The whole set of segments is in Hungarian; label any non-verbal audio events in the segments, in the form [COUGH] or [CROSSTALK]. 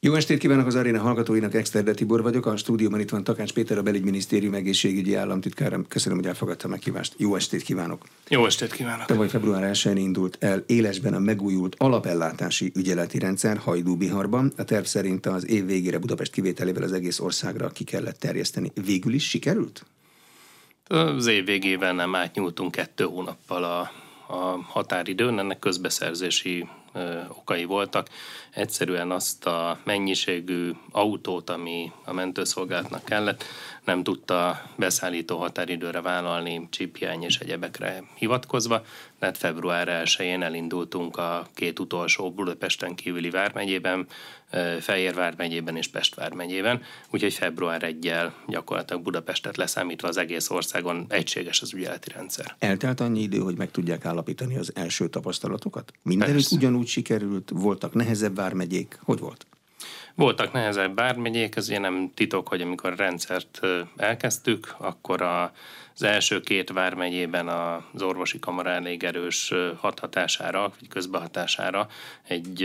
Jó estét kívánok az aréna hallgatóinak, Exterde Tibor vagyok, a stúdióban itt van Takács Péter, a belügyminisztérium egészségügyi államtitkára. Köszönöm, hogy elfogadta a meghívást. Jó estét kívánok! Jó estét kívánok! Tavaly február 1-én indult el élesben a megújult alapellátási ügyeleti rendszer Hajdú-Biharban. A terv szerint az év végére Budapest kivételével az egész országra ki kellett terjeszteni. Végül is sikerült? Az év végében nem átnyúltunk kettő hónappal a, a határidőn, ennek közbeszerzési okai voltak. Egyszerűen azt a mennyiségű autót, ami a mentőszolgálatnak kellett, nem tudta beszállító határidőre vállalni csipjány és egyebekre hivatkozva, tehát február 1-én elindultunk a két utolsó Budapesten kívüli vármegyében, Fejér vármegyében és Pest vármegyében, úgyhogy február 1 gyakorlatilag Budapestet leszámítva az egész országon egységes az ügyeleti rendszer. Eltelt annyi idő, hogy meg tudják állapítani az első tapasztalatokat? Mindenütt ugyanúgy sikerült, voltak nehezebb vármegyék, hogy volt? Voltak nehezebb bármegyék, ez ugye nem titok, hogy amikor a rendszert elkezdtük, akkor a, az első két vármegyében az orvosi kamara elég erős hathatására, vagy közbehatására egy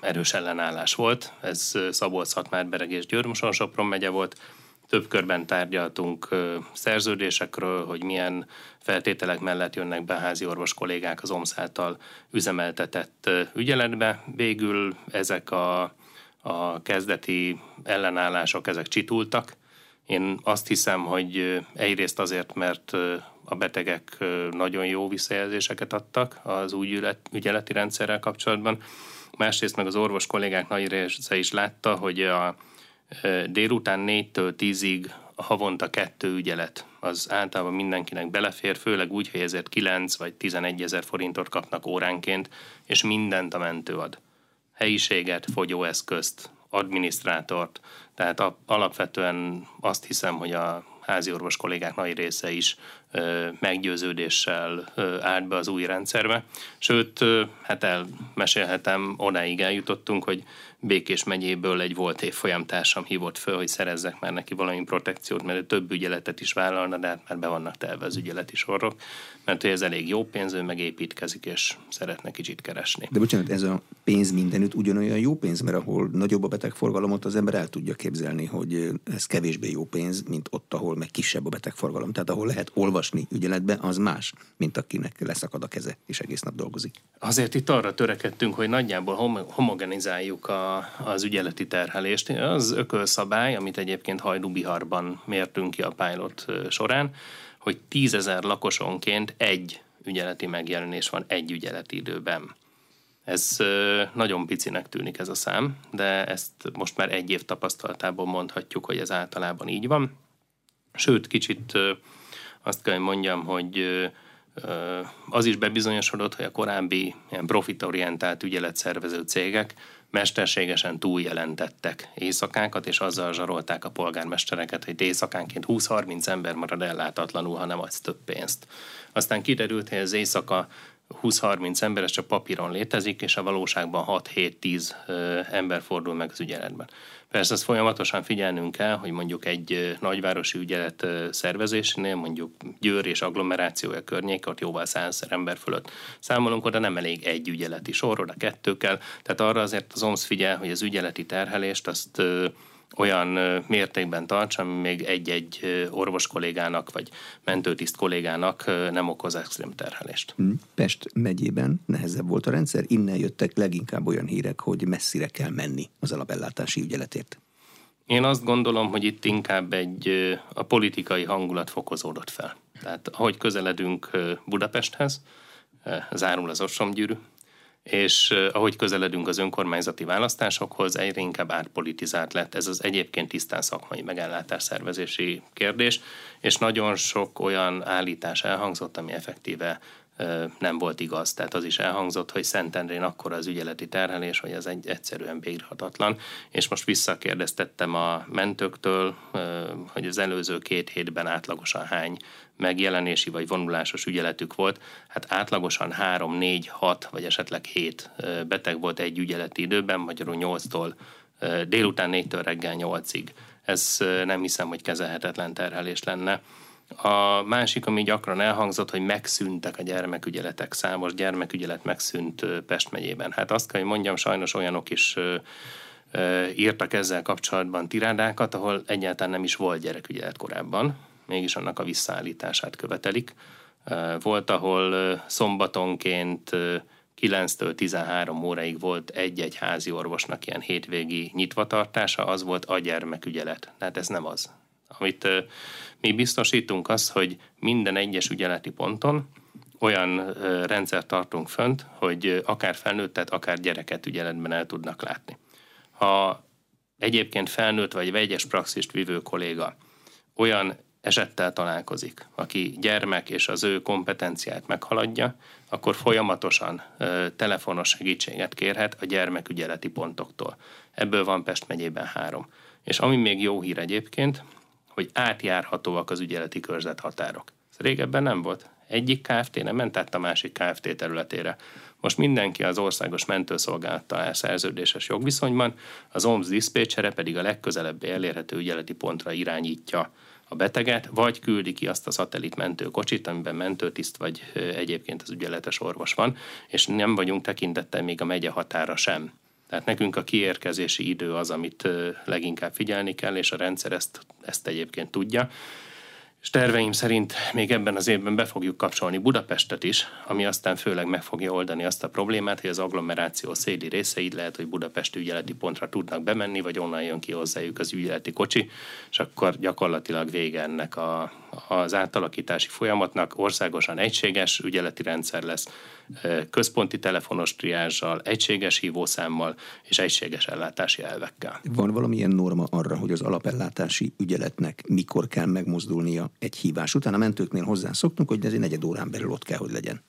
erős ellenállás volt. Ez szabolcs szatmár és Győrmoson, Sopron megye volt. Több körben tárgyaltunk szerződésekről, hogy milyen feltételek mellett jönnek be házi orvos kollégák az OMSZ által üzemeltetett ügyeletbe. Végül ezek a a kezdeti ellenállások ezek csitultak. Én azt hiszem, hogy egyrészt azért, mert a betegek nagyon jó visszajelzéseket adtak az új ügyeleti rendszerrel kapcsolatban, másrészt meg az orvos kollégák nagy része is látta, hogy a délután 4-től 10-ig havonta kettő ügyelet, az általában mindenkinek belefér, főleg úgy, hogy ezért 9 vagy 11 ezer forintot kapnak óránként, és mindent a mentő ad. Helyiséget, fogyóeszközt, adminisztrátort, tehát alapvetően azt hiszem, hogy a házi orvos kollégák nagy része is meggyőződéssel állt be az új rendszerbe. Sőt, hát elmesélhetem, odáig eljutottunk, hogy Békés megyéből egy volt évfolyamtársam hívott föl, hogy szerezzek már neki valami protekciót, mert ő több ügyeletet is vállalna, de hát már be vannak telve az ügyeleti sorok, mert ő ez elég jó pénz, ő megépítkezik, és szeretne kicsit keresni. De bocsánat, ez a pénz mindenütt ugyanolyan jó pénz, mert ahol nagyobb a betegforgalomot, az ember el tudja képzelni, hogy ez kevésbé jó pénz, mint ott, ahol meg kisebb a betegforgalom. Tehát ahol lehet olvasni ügyeletbe, az más, mint akinek leszakad a keze, és egész nap dolgozik. Azért itt arra törekedtünk, hogy nagyjából homogenizáljuk a az ügyeleti terhelést. Az ökölszabály, amit egyébként Hajdú-Biharban mértünk ki a pilot során, hogy tízezer lakosonként egy ügyeleti megjelenés van egy ügyeleti időben. Ez nagyon picinek tűnik ez a szám, de ezt most már egy év tapasztalatából mondhatjuk, hogy ez általában így van. Sőt, kicsit azt kell, hogy mondjam, hogy az is bebizonyosodott, hogy a korábbi ilyen profitorientált ügyeletszervező cégek mesterségesen túljelentettek éjszakákat, és azzal zsarolták a polgármestereket, hogy éjszakánként 20-30 ember marad ellátatlanul, ha nem adsz több pénzt. Aztán kiderült, hogy az éjszaka 20-30 ember, ez csak papíron létezik, és a valóságban 6-7-10 ember fordul meg az ügyeletben. Persze ezt folyamatosan figyelnünk kell, hogy mondjuk egy nagyvárosi ügyelet szervezésnél, mondjuk Győr és agglomerációja környék, ott jóval százezer ember fölött számolunk, oda nem elég egy ügyeleti sor, oda kettő kell. Tehát arra azért az OMSZ figyel, hogy az ügyeleti terhelést azt olyan mértékben tartsa, ami még egy-egy orvos kollégának vagy mentőtiszt kollégának nem okoz extrém terhelést. Hm. Pest megyében nehezebb volt a rendszer, innen jöttek leginkább olyan hírek, hogy messzire kell menni az alapellátási ügyeletért. Én azt gondolom, hogy itt inkább egy a politikai hangulat fokozódott fel. Tehát ahogy közeledünk Budapesthez, zárul az osomgyűrű, és ahogy közeledünk az önkormányzati választásokhoz, egyre inkább átpolitizált lett ez az egyébként tisztán szakmai megellátás szervezési kérdés, és nagyon sok olyan állítás elhangzott, ami effektíve nem volt igaz. Tehát az is elhangzott, hogy Szentendrén akkor az ügyeleti terhelés, hogy az egy, egyszerűen bírhatatlan. És most visszakérdeztettem a mentőktől, hogy az előző két hétben átlagosan hány megjelenési vagy vonulásos ügyeletük volt. Hát átlagosan 3, 4, 6 vagy esetleg 7 beteg volt egy ügyeleti időben, magyarul 8-tól délután 4-től reggel 8-ig. Ez nem hiszem, hogy kezelhetetlen terhelés lenne. A másik, ami gyakran elhangzott, hogy megszűntek a gyermekügyeletek, számos gyermekügyelet megszűnt Pest megyében. Hát azt kell, hogy mondjam, sajnos olyanok is írtak ezzel kapcsolatban tirádákat, ahol egyáltalán nem is volt gyerekügyelet korábban, mégis annak a visszaállítását követelik. Volt, ahol szombatonként 9-től 13 óraig volt egy-egy házi orvosnak ilyen hétvégi nyitvatartása, az volt a gyermekügyelet. Tehát ez nem az. Amit mi biztosítunk az, hogy minden egyes ügyeleti ponton olyan rendszert tartunk fönt, hogy akár felnőttet, akár gyereket ügyeletben el tudnak látni. Ha egyébként felnőtt vagy vegyes praxist vívő kolléga olyan esettel találkozik, aki gyermek és az ő kompetenciát meghaladja, akkor folyamatosan ö, telefonos segítséget kérhet a gyermekügyeleti pontoktól. Ebből van Pest megyében három. És ami még jó hír egyébként, hogy átjárhatóak az ügyeleti körzet határok. Ez régebben nem volt. Egyik KFT nem ment át a másik KFT területére. Most mindenki az országos mentőszolgálattal áll szerződéses jogviszonyban, az OMS diszpécsere pedig a legközelebbi elérhető ügyeleti pontra irányítja a beteget, vagy küldi ki azt a szatellit mentőkocsit, amiben mentőtiszt vagy egyébként az ügyeletes orvos van, és nem vagyunk tekintettel még a megye határa sem. Tehát nekünk a kiérkezési idő az, amit leginkább figyelni kell, és a rendszer ezt, ezt egyébként tudja és terveim szerint még ebben az évben be fogjuk kapcsolni Budapestet is, ami aztán főleg meg fogja oldani azt a problémát, hogy az agglomeráció széli részeid lehet, hogy Budapest ügyeleti pontra tudnak bemenni, vagy onnan jön ki hozzájuk az ügyeleti kocsi, és akkor gyakorlatilag vége ennek a, az átalakítási folyamatnak. Országosan egységes ügyeleti rendszer lesz, központi telefonos triázsal, egységes hívószámmal és egységes ellátási elvekkel. Van valamilyen norma arra, hogy az alapellátási ügyeletnek mikor kell megmozdulnia egy hívás után? A mentőknél hozzászoktunk, hogy ez egy negyed órán belül ott kell, hogy legyen,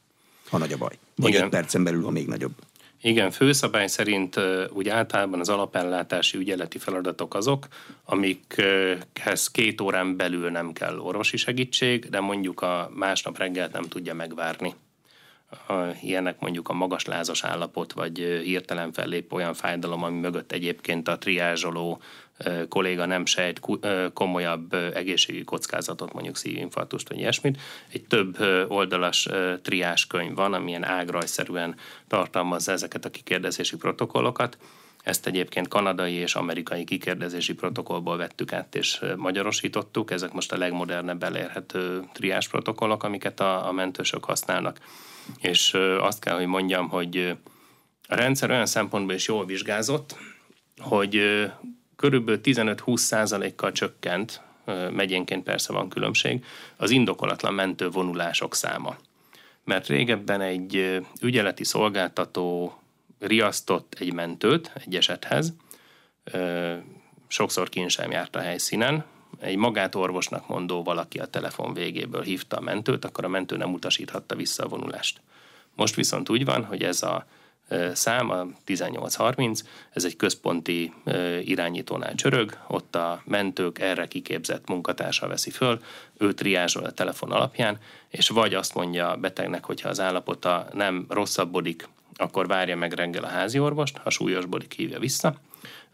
ha nagy a baj. Vagy Igen. egy percen belül, ha még nagyobb. Igen, főszabály szerint úgy általában az alapellátási ügyeleti feladatok azok, amikhez két órán belül nem kell orvosi segítség, de mondjuk a másnap reggel nem tudja megvárni ilyenek mondjuk a magas lázas állapot, vagy hirtelen fellép olyan fájdalom, ami mögött egyébként a triázsoló kolléga nem sejt komolyabb egészségügyi kockázatot, mondjuk szívinfarktust vagy ilyesmit. Egy több oldalas triás könyv van, amilyen ágrajszerűen tartalmazza ezeket a kikérdezési protokollokat. Ezt egyébként kanadai és amerikai kikérdezési protokollból vettük át és magyarosítottuk. Ezek most a legmodernebb elérhető triás protokollok, amiket a, a mentősök használnak és azt kell, hogy mondjam, hogy a rendszer olyan szempontból is jól vizsgázott, hogy körülbelül 15-20 százalékkal csökkent, megyénként persze van különbség, az indokolatlan mentővonulások száma. Mert régebben egy ügyeleti szolgáltató riasztott egy mentőt egy esethez, sokszor kín sem járt a helyszínen, egy magát orvosnak mondó valaki a telefon végéből hívta a mentőt, akkor a mentő nem utasíthatta vissza a vonulást. Most viszont úgy van, hogy ez a szám, a 1830, ez egy központi irányítónál csörög, ott a mentők erre kiképzett munkatársa veszi föl, ő triázsol a telefon alapján, és vagy azt mondja a betegnek, hogyha az állapota nem rosszabbodik, akkor várja meg reggel a házi orvost, ha súlyosbodik, hívja vissza,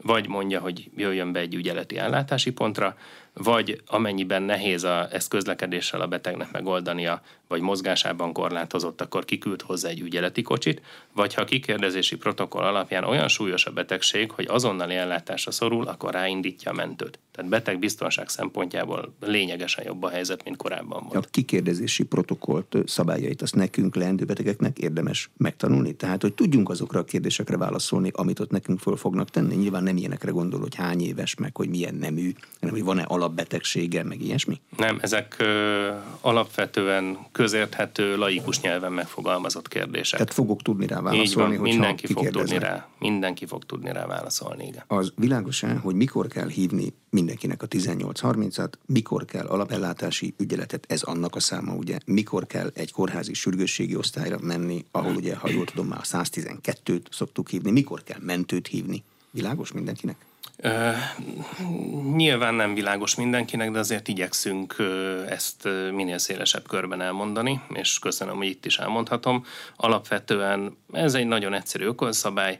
vagy mondja, hogy jöjjön be egy ügyeleti ellátási pontra, vagy amennyiben nehéz a, ezt közlekedéssel a betegnek megoldania, vagy mozgásában korlátozott, akkor kiküld hozzá egy ügyeleti kocsit, vagy ha a kikérdezési protokoll alapján olyan súlyos a betegség, hogy azonnali ellátásra szorul, akkor ráindítja a mentőt. Tehát beteg biztonság szempontjából lényegesen jobb a helyzet, mint korábban volt. A kikérdezési protokollt szabályait azt nekünk, leendő betegeknek érdemes megtanulni, tehát hogy tudjunk azokra a kérdésekre válaszolni, amit ott nekünk föl fognak tenni. Nyilván nem ilyenekre gondol, hogy hány éves, meg hogy milyen nemű, hanem hogy van-e alapbetegsége, meg ilyesmi? Nem, ezek ö, alapvetően közérthető, laikus nyelven megfogalmazott kérdések. Tehát fogok tudni rá válaszolni, Így van, mindenki fog tudni rá, mindenki fog tudni rá válaszolni, igen. Az világos hogy mikor kell hívni mindenkinek a 1830-at, mikor kell alapellátási ügyeletet, ez annak a száma, ugye, mikor kell egy kórházi sürgősségi osztályra menni, ahol ugye, ha jól tudom, már a 112-t szoktuk hívni, mikor kell mentőt hívni. Világos mindenkinek? Nyilván nem világos mindenkinek, de azért igyekszünk ezt minél szélesebb körben elmondani, és köszönöm, hogy itt is elmondhatom. Alapvetően ez egy nagyon egyszerű ökölszabály,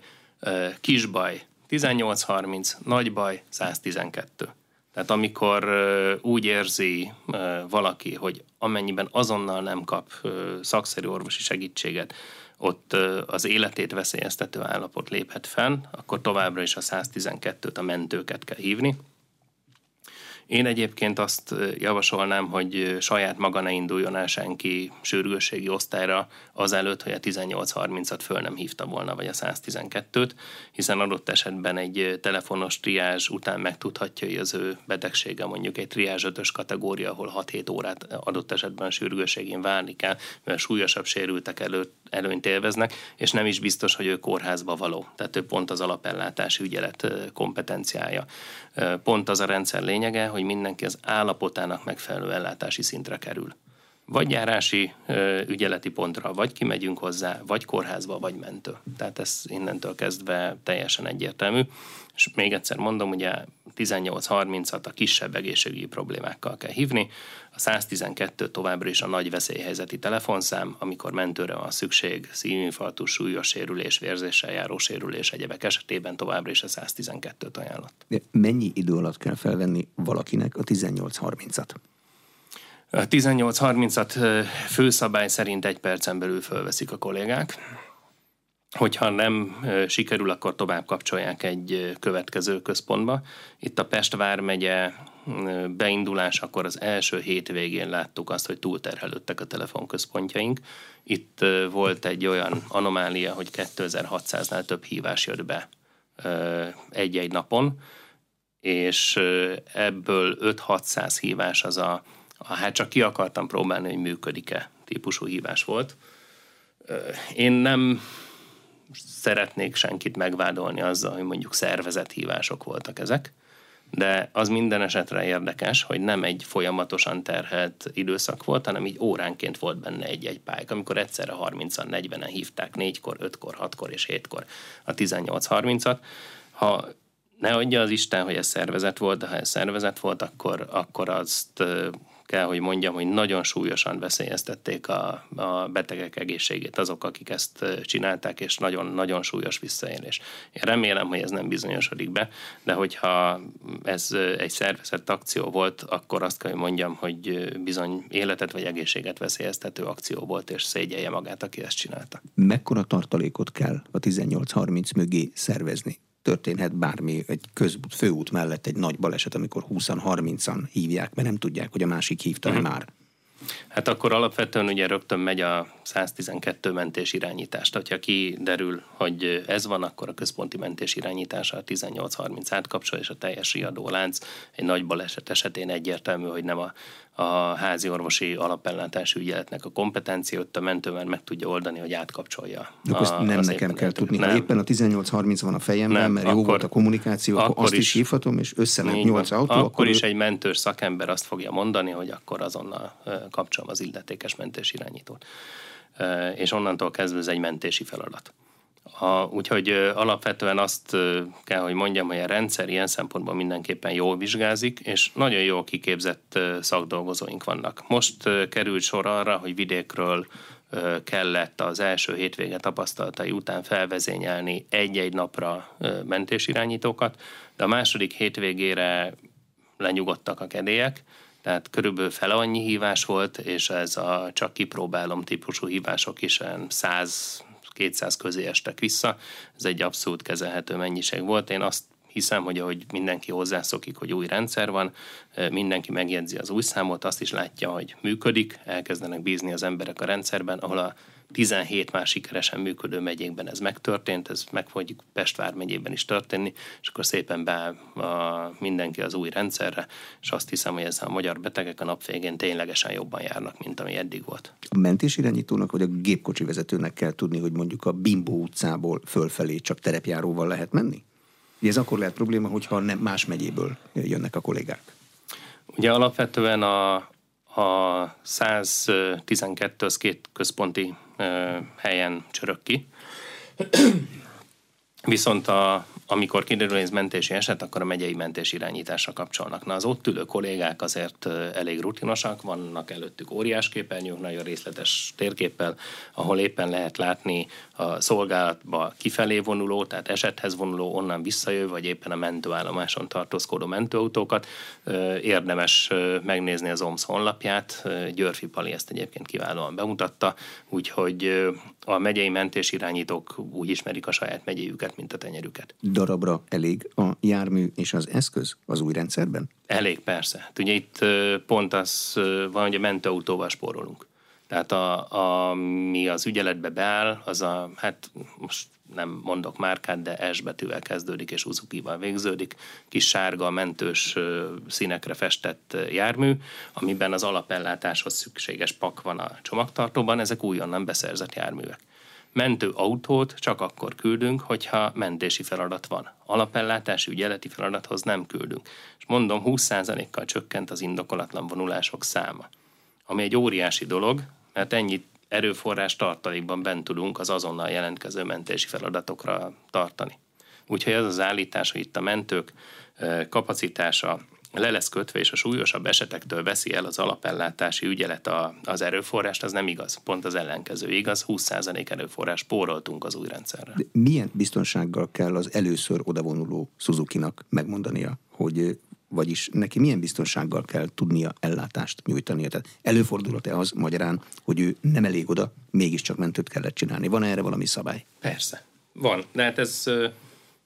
kis baj 1830, nagy baj 112. Tehát amikor úgy érzi valaki, hogy amennyiben azonnal nem kap szakszerű orvosi segítséget, ott az életét veszélyeztető állapot léphet fenn, akkor továbbra is a 112-t, a mentőket kell hívni, én egyébként azt javasolnám, hogy saját maga ne induljon el senki sürgősségi osztályra azelőtt, hogy a 1830-at föl nem hívta volna, vagy a 112-t, hiszen adott esetben egy telefonos triázs után megtudhatja, hogy az ő betegsége mondjuk egy triázs 5 kategória, ahol 6-7 órát adott esetben sürgőségén várni kell, mert súlyosabb sérültek előtt előnyt élveznek, és nem is biztos, hogy ő kórházba való. Tehát ő pont az alapellátási ügyelet kompetenciája. Pont az a rendszer lényege, hogy mindenki az állapotának megfelelő ellátási szintre kerül. Vagy járási ügyeleti pontra, vagy kimegyünk hozzá, vagy kórházba, vagy mentő. Tehát ez innentől kezdve teljesen egyértelmű. És még egyszer mondom, ugye 18-30-at a kisebb egészségügyi problémákkal kell hívni, a 112 továbbra is a nagy veszélyhelyzeti telefonszám, amikor mentőre van szükség, szívinfarktus, súlyos sérülés, vérzéssel járó sérülés, egyebek esetében továbbra is a 112-t ajánlott. De mennyi idő alatt kell felvenni valakinek a 18-30-at? A 18-30-at főszabály szerint egy percen belül fölveszik a kollégák. Hogyha nem sikerül, akkor tovább kapcsolják egy következő központba. Itt a Pest vármegye beindulás, akkor az első hétvégén láttuk azt, hogy túlterhelődtek a telefonközpontjaink. Itt volt egy olyan anomália, hogy 2600-nál több hívás jött be egy-egy napon, és ebből 5-600 hívás az a, a, hát csak ki akartam próbálni, hogy működik-e típusú hívás volt. Én nem szeretnék senkit megvádolni azzal, hogy mondjuk szervezett hívások voltak ezek, de az minden esetre érdekes, hogy nem egy folyamatosan terhelt időszak volt, hanem így óránként volt benne egy-egy pályk, amikor egyszerre 30-an, 40-en hívták, 4-kor, 5-kor, 6-kor és 7-kor a 18-30-at. Ha ne adja az Isten, hogy ez szervezet volt, de ha ez szervezet volt, akkor, akkor azt kell, hogy mondjam, hogy nagyon súlyosan veszélyeztették a, a betegek egészségét azok, akik ezt csinálták, és nagyon-nagyon súlyos visszaélés. Én remélem, hogy ez nem bizonyosodik be, de hogyha ez egy szervezett akció volt, akkor azt kell, hogy mondjam, hogy bizony életet vagy egészséget veszélyeztető akció volt, és szégyelje magát, aki ezt csinálta. Mekkora tartalékot kell a 18-30 mögé szervezni? Történhet bármi egy közút, főút mellett egy nagy baleset, amikor 20-30-an hívják, mert nem tudják, hogy a másik hívta uh-huh. már. Hát akkor alapvetően ugye rögtön megy a 112 mentés irányítást. Ha kiderül, hogy ez van, akkor a központi mentés irányítása a 18-30 átkapcsol, és a teljes riadólánc egy nagy baleset esetén egyértelmű, hogy nem a a házi orvosi alapellátási ügyeletnek a kompetenciót a mentő már meg tudja oldani, hogy átkapcsolja. De ezt nem nekem kell tudni. Nem. Ha éppen a 18-30 van a fejemben, nem, mert akkor, jó volt a kommunikáció, akkor, akkor azt is, is hívhatom, és összenek 8 autó. Akkor, akkor is ő... egy mentős szakember azt fogja mondani, hogy akkor azonnal kapcsolom az illetékes mentés irányítót. És onnantól kezdve ez egy mentési feladat. A, úgyhogy alapvetően azt kell, hogy mondjam, hogy a rendszer ilyen szempontból mindenképpen jól vizsgázik, és nagyon jól kiképzett szakdolgozóink vannak. Most került sor arra, hogy vidékről kellett az első hétvége tapasztalatai után felvezényelni egy-egy napra mentésirányítókat, de a második hétvégére lenyugodtak a kedélyek, tehát körülbelül fele annyi hívás volt, és ez a csak kipróbálom típusú hívások is 100 200 közé estek vissza. Ez egy abszolút kezelhető mennyiség volt. Én azt hiszem, hogy ahogy mindenki hozzászokik, hogy új rendszer van, mindenki megjegyzi az új számot, azt is látja, hogy működik, elkezdenek bízni az emberek a rendszerben, ahol a 17 más sikeresen működő megyékben ez megtörtént, ez meg fog Pest vármegyében is történni, és akkor szépen be a, mindenki az új rendszerre, és azt hiszem, hogy ezzel a magyar betegek a nap végén ténylegesen jobban járnak, mint ami eddig volt. A mentésirányítónak vagy a gépkocsi vezetőnek kell tudni, hogy mondjuk a Bimbo utcából fölfelé csak terepjáróval lehet menni? Ez akkor lehet probléma, hogyha nem más megyéből jönnek a kollégák. Ugye alapvetően a, a 112 az két központi helyen csörök ki. Viszont a, amikor kiderül, ez mentési eset, akkor a megyei mentés irányításra kapcsolnak. Na az ott ülő kollégák azért elég rutinosak, vannak előttük óriás képernyők, nagyon részletes térképpel, ahol éppen lehet látni a szolgálatba kifelé vonuló, tehát esethez vonuló, onnan visszajövő, vagy éppen a mentőállomáson tartózkodó mentőautókat. Érdemes megnézni az OMSZ honlapját, Györfi Pali ezt egyébként kiválóan bemutatta, úgyhogy a megyei mentés irányítók úgy ismerik a saját megyéjüket, mint a tenyerüket. Darabra elég a jármű és az eszköz az új rendszerben? Elég, persze. Hát ugye itt pont az van, hogy a mentőautóval spórolunk. Tehát a, a, mi az ügyeletbe beáll, az a, hát most nem mondok márkát, de S betűvel kezdődik és Uzuki-val végződik, kis sárga, mentős színekre festett jármű, amiben az alapellátáshoz szükséges pak van a csomagtartóban, ezek újonnan beszerzett járművek. Mentő autót csak akkor küldünk, hogyha mentési feladat van. Alapellátási ügyeleti feladathoz nem küldünk. És mondom, 20%-kal csökkent az indokolatlan vonulások száma. Ami egy óriási dolog, mert ennyit erőforrás tartalékban bent tudunk az azonnal jelentkező mentési feladatokra tartani. Úgyhogy ez az állítás, hogy itt a mentők kapacitása le lesz kötve, és a súlyosabb esetektől veszi el az alapellátási ügyelet a, az erőforrást, az nem igaz. Pont az ellenkező igaz, 20% erőforrás póroltunk az új rendszerre. De milyen biztonsággal kell az először odavonuló Suzuki-nak megmondania, hogy vagyis neki milyen biztonsággal kell tudnia ellátást nyújtania. Tehát előfordulhat-e az magyarán, hogy ő nem elég oda, mégiscsak mentőt kellett csinálni. Van erre valami szabály? Persze. Van. De hát ez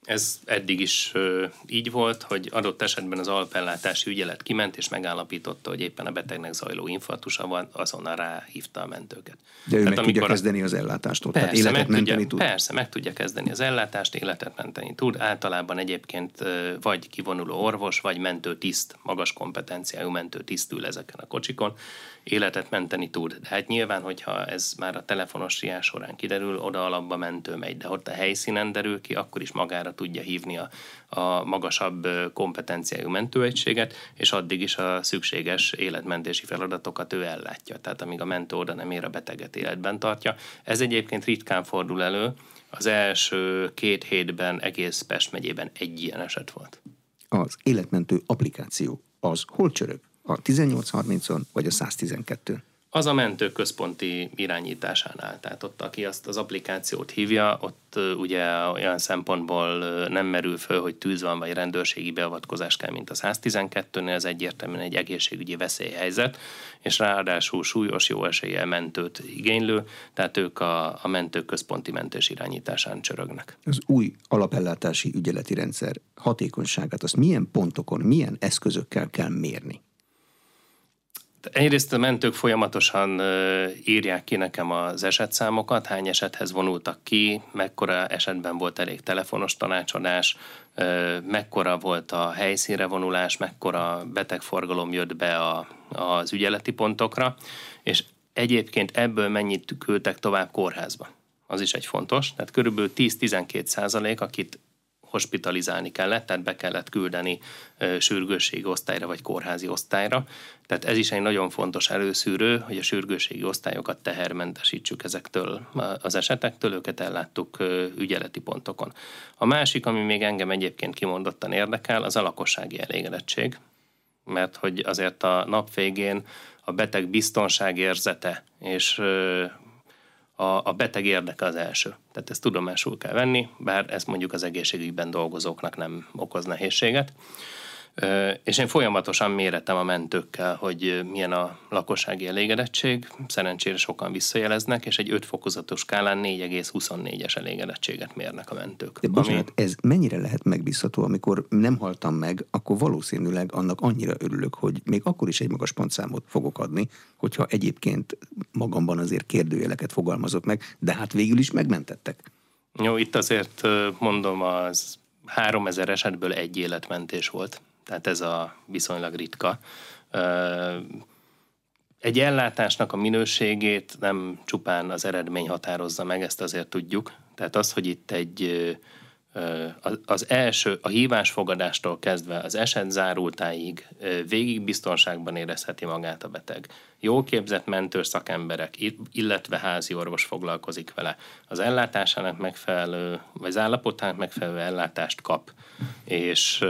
ez eddig is így volt, hogy adott esetben az alapellátási ügyelet kiment, és megállapította, hogy éppen a betegnek zajló infarktusa van, azonnal ráhívta a mentőket. De ő Tehát meg tudja kezdeni az ellátást ott, persze, tehát életet menteni tudja, tud? Persze, meg tudja kezdeni az ellátást, életet menteni tud. Általában egyébként vagy kivonuló orvos, vagy mentőtiszt, magas kompetenciájú mentőtiszt ül ezeken a kocsikon, életet menteni tud. De hát nyilván, hogyha ez már a telefonos siás során kiderül, oda alapba mentő megy, de ott a helyszínen derül ki, akkor is magára tudja hívni a, a magasabb kompetenciájú mentőegységet, és addig is a szükséges életmentési feladatokat ő ellátja. Tehát amíg a mentő oda nem ér, a beteget életben tartja. Ez egyébként ritkán fordul elő. Az első két hétben egész Pest megyében egy ilyen eset volt. Az életmentő applikáció az hol csörög? A 1830-on vagy a 112-n? Az a mentő központi irányításánál, tehát ott, aki azt az applikációt hívja, ott ugye olyan szempontból nem merül föl, hogy tűz van, vagy rendőrségi beavatkozás kell, mint a 112-nél, ez egyértelműen egy egészségügyi veszélyhelyzet, és ráadásul súlyos jó eséllyel mentőt igénylő, tehát ők a, a mentő központi irányításán csörögnek. Az új alapellátási ügyeleti rendszer hatékonyságát, azt milyen pontokon, milyen eszközökkel kell mérni? Egyrészt a mentők folyamatosan írják ki nekem az esetszámokat, hány esethez vonultak ki, mekkora esetben volt elég telefonos tanácsadás, mekkora volt a helyszínre vonulás, mekkora betegforgalom jött be a, az ügyeleti pontokra, és egyébként ebből mennyit küldtek tovább kórházba. Az is egy fontos. Tehát körülbelül 10-12 százalék, akit hospitalizálni kellett, tehát be kellett küldeni sürgősségi osztályra vagy kórházi osztályra. Tehát ez is egy nagyon fontos előszűrő, hogy a sürgősségi osztályokat tehermentesítsük ezektől az esetektől, őket elláttuk ügyeleti pontokon. A másik, ami még engem egyébként kimondottan érdekel, az a lakossági elégedettség, mert hogy azért a nap végén a beteg biztonságérzete és a, a beteg érdeke az első. Tehát ezt tudomásul kell venni, bár ez mondjuk az egészségügyben dolgozóknak nem okoz nehézséget. És én folyamatosan méretem a mentőkkel, hogy milyen a lakossági elégedettség. Szerencsére sokan visszajeleznek, és egy 5 fokozatos skálán 4,24-es elégedettséget mérnek a mentők. De bocsánat, ami... ez mennyire lehet megbízható, amikor nem haltam meg, akkor valószínűleg annak annyira örülök, hogy még akkor is egy magas pontszámot fogok adni, hogyha egyébként magamban azért kérdőjeleket fogalmazok meg, de hát végül is megmentettek. Jó, itt azért mondom, az 3000 esetből egy életmentés volt tehát ez a viszonylag ritka. Egy ellátásnak a minőségét nem csupán az eredmény határozza meg, ezt azért tudjuk. Tehát az, hogy itt egy az első, a hívásfogadástól kezdve az eset zárultáig végig biztonságban érezheti magát a beteg. Jól képzett mentőr szakemberek, illetve házi orvos foglalkozik vele. Az ellátásának megfelelő, vagy az állapotának megfelelő ellátást kap, és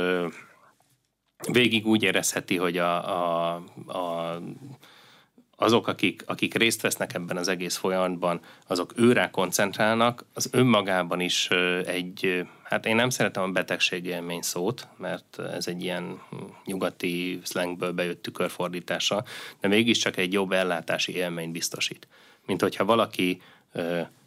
végig úgy érezheti, hogy a, a, a azok, akik, akik részt vesznek ebben az egész folyamatban, azok őrá koncentrálnak, az önmagában is egy, hát én nem szeretem a betegségélmény szót, mert ez egy ilyen nyugati szlengből bejött tükörfordítása, de mégiscsak egy jobb ellátási élményt biztosít. Mint hogyha valaki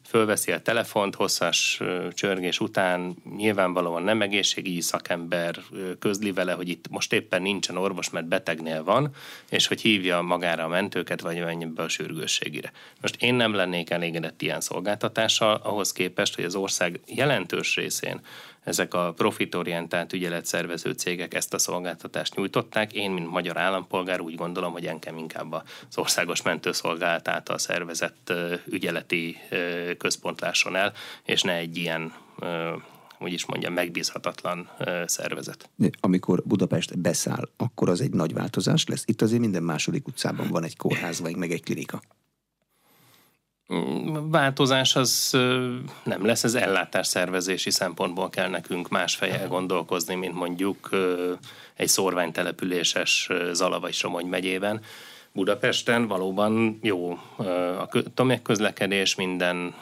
fölveszi a telefont hosszas csörgés után, nyilvánvalóan nem egészségügyi szakember közli vele, hogy itt most éppen nincsen orvos, mert betegnél van, és hogy hívja magára a mentőket, vagy menjen be a sürgősségire. Most én nem lennék elégedett ilyen szolgáltatással, ahhoz képest, hogy az ország jelentős részén ezek a profitorientált ügyeletszervező cégek ezt a szolgáltatást nyújtották. Én, mint magyar állampolgár úgy gondolom, hogy engem inkább az országos mentőszolgálat által szervezett ügyeleti központ lásson el, és ne egy ilyen hogy is mondjam, megbízhatatlan szervezet. Amikor Budapest beszáll, akkor az egy nagy változás lesz. Itt azért minden második utcában van egy kórház, vagy meg egy klinika változás az nem lesz, ez ellátásszervezési szempontból kell nekünk más fejjel gondolkozni, mint mondjuk egy szorványtelepüléses Zala vagy Somogy megyében. Budapesten valóban jó a tömegközlekedés, minden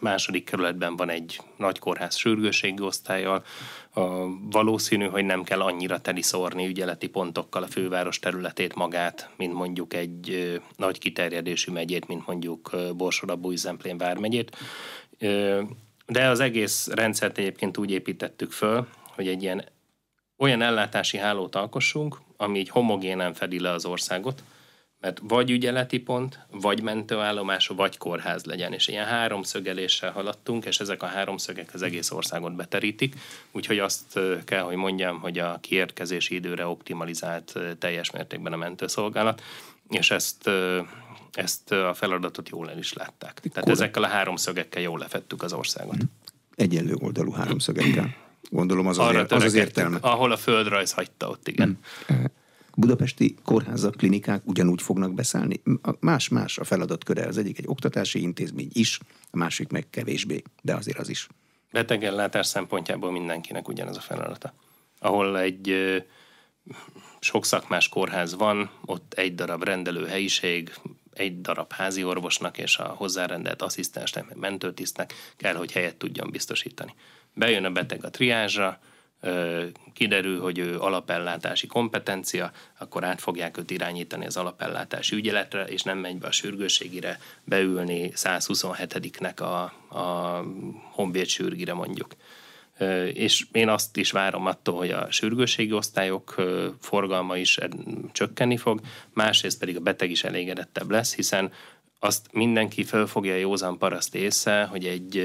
második kerületben van egy nagy kórház sürgőségi osztályjal, valószínű, hogy nem kell annyira teliszórni ügyeleti pontokkal a főváros területét magát, mint mondjuk egy nagy kiterjedésű megyét, mint mondjuk Borsod, Bújzemplén vármegyét. De az egész rendszert egyébként úgy építettük föl, hogy egy ilyen olyan ellátási hálót alkossunk, ami így homogénen fedi le az országot, mert vagy ügyeleti pont, vagy mentőállomás, vagy kórház legyen. És ilyen háromszögeléssel haladtunk, és ezek a háromszögek az egész országot beterítik, úgyhogy azt kell, hogy mondjam, hogy a kiérkezési időre optimalizált teljes mértékben a mentőszolgálat, és ezt ezt a feladatot jól el is látták. Tehát Kor... ezekkel a háromszögekkel jól lefettük az országot. Egyenlő oldalú háromszögekkel. Gondolom az, Arra az, az, az értelme. Ahol a földrajz hagyta, ott igen. Hmm budapesti kórházak, klinikák ugyanúgy fognak beszállni. Más-más a feladatköre. Az egyik egy oktatási intézmény is, a másik meg kevésbé, de azért az is. Betegellátás szempontjából mindenkinek ugyanaz a feladata. Ahol egy sok szakmás kórház van, ott egy darab rendelő helyiség, egy darab házi orvosnak és a hozzárendelt asszisztensnek, mentőtisztnek kell, hogy helyet tudjon biztosítani. Bejön a beteg a triázsra, kiderül, hogy ő alapellátási kompetencia, akkor át fogják őt irányítani az alapellátási ügyeletre, és nem megy be a sürgőségire beülni 127-nek a, a honvéd sürgire mondjuk. És én azt is várom attól, hogy a sürgőségi osztályok forgalma is csökkenni fog, másrészt pedig a beteg is elégedettebb lesz, hiszen azt mindenki föl fogja józan paraszt észre, hogy egy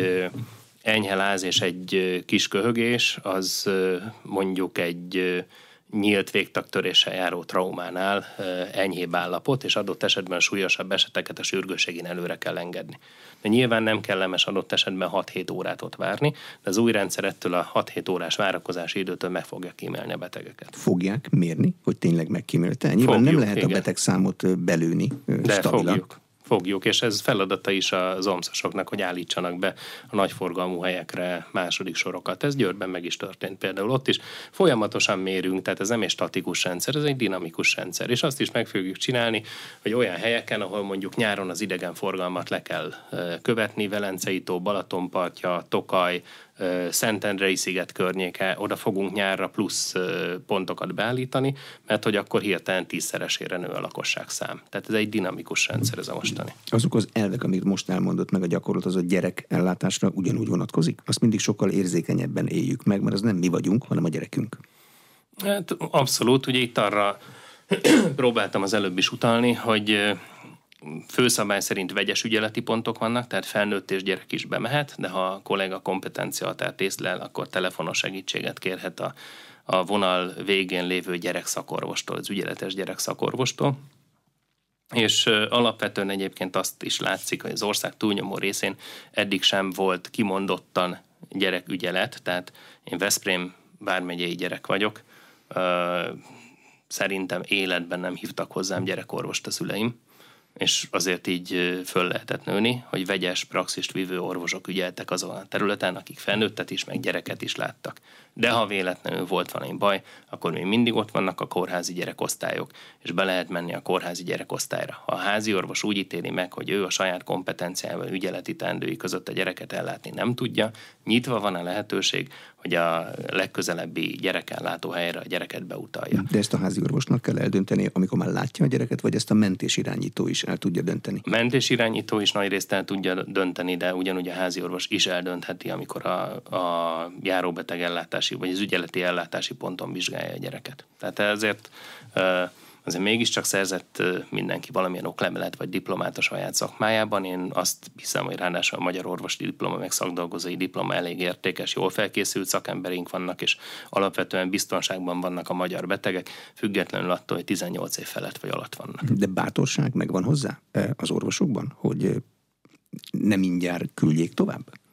enyhe láz és egy kis köhögés, az mondjuk egy nyílt végtagtöréssel járó traumánál enyhébb állapot, és adott esetben súlyosabb eseteket a sürgőségén előre kell engedni. De nyilván nem kellemes adott esetben 6-7 órát ott várni, de az új rendszer ettől a 6-7 órás várakozási időtől meg fogja kímélni a betegeket. Fogják mérni, hogy tényleg megkímélte? Nyilván fogjuk, nem lehet igen. a betegszámot belőni De stabilan. fogjuk fogjuk, és ez feladata is az omszosoknak, hogy állítsanak be a nagyforgalmú helyekre második sorokat. Ez Győrben meg is történt például ott is. Folyamatosan mérünk, tehát ez nem egy statikus rendszer, ez egy dinamikus rendszer, és azt is meg fogjuk csinálni, hogy olyan helyeken, ahol mondjuk nyáron az idegenforgalmat le kell követni, Velencei tó, Balatonpartja, Tokaj, Szentendrei sziget környéke, oda fogunk nyárra plusz pontokat beállítani, mert hogy akkor hirtelen tízszeresére nő a lakosság szám. Tehát ez egy dinamikus rendszer ez a mostani. Azok az elvek, amit most elmondott meg a gyakorlat, az a gyerek ellátásra ugyanúgy vonatkozik? Azt mindig sokkal érzékenyebben éljük meg, mert az nem mi vagyunk, hanem a gyerekünk. Hát abszolút, ugye itt arra [CLEARS THROAT] próbáltam az előbb is utalni, hogy főszabály szerint vegyes ügyeleti pontok vannak, tehát felnőtt és gyerek is bemehet, de ha a kollega kompetencia tehát észlel, akkor telefonos segítséget kérhet a, a vonal végén lévő gyerekszakorvostól, az ügyeletes gyerekszakorvostól. És alapvetően egyébként azt is látszik, hogy az ország túlnyomó részén eddig sem volt kimondottan gyerekügyelet, tehát én Veszprém bármegyei gyerek vagyok, szerintem életben nem hívtak hozzám gyerekorvost a szüleim, és azért így föl lehetett nőni, hogy vegyes praxist vívő orvosok ügyeltek azon a területen, akik felnőttet is, meg gyereket is láttak. De ha véletlenül volt valami baj, akkor még mindig ott vannak a kórházi gyerekosztályok, és be lehet menni a kórházi gyerekosztályra. Ha a házi orvos úgy ítéli meg, hogy ő a saját kompetenciával ügyeleti tendői között a gyereket ellátni nem tudja, nyitva van a lehetőség, hogy a legközelebbi gyerekellátó helyre a gyereket beutalja. De ezt a házi orvosnak kell eldönteni, amikor már látja a gyereket, vagy ezt a mentés irányító is el tudja dönteni? A mentés irányító is nagy részt el tudja dönteni, de ugyanúgy a házi orvos is eldöntheti, amikor a, a járóbeteg ellátási, vagy az ügyeleti ellátási ponton vizsgálja a gyereket. Tehát ezért azért mégiscsak szerzett mindenki valamilyen oklevelet vagy diplomát a saját szakmájában. Én azt hiszem, hogy ráadásul a magyar orvosi diploma, meg szakdolgozói diploma elég értékes, jól felkészült szakemberink vannak, és alapvetően biztonságban vannak a magyar betegek, függetlenül attól, hogy 18 év felett vagy alatt vannak. De bátorság megvan hozzá az orvosokban, hogy nem mindjárt küldjék tovább?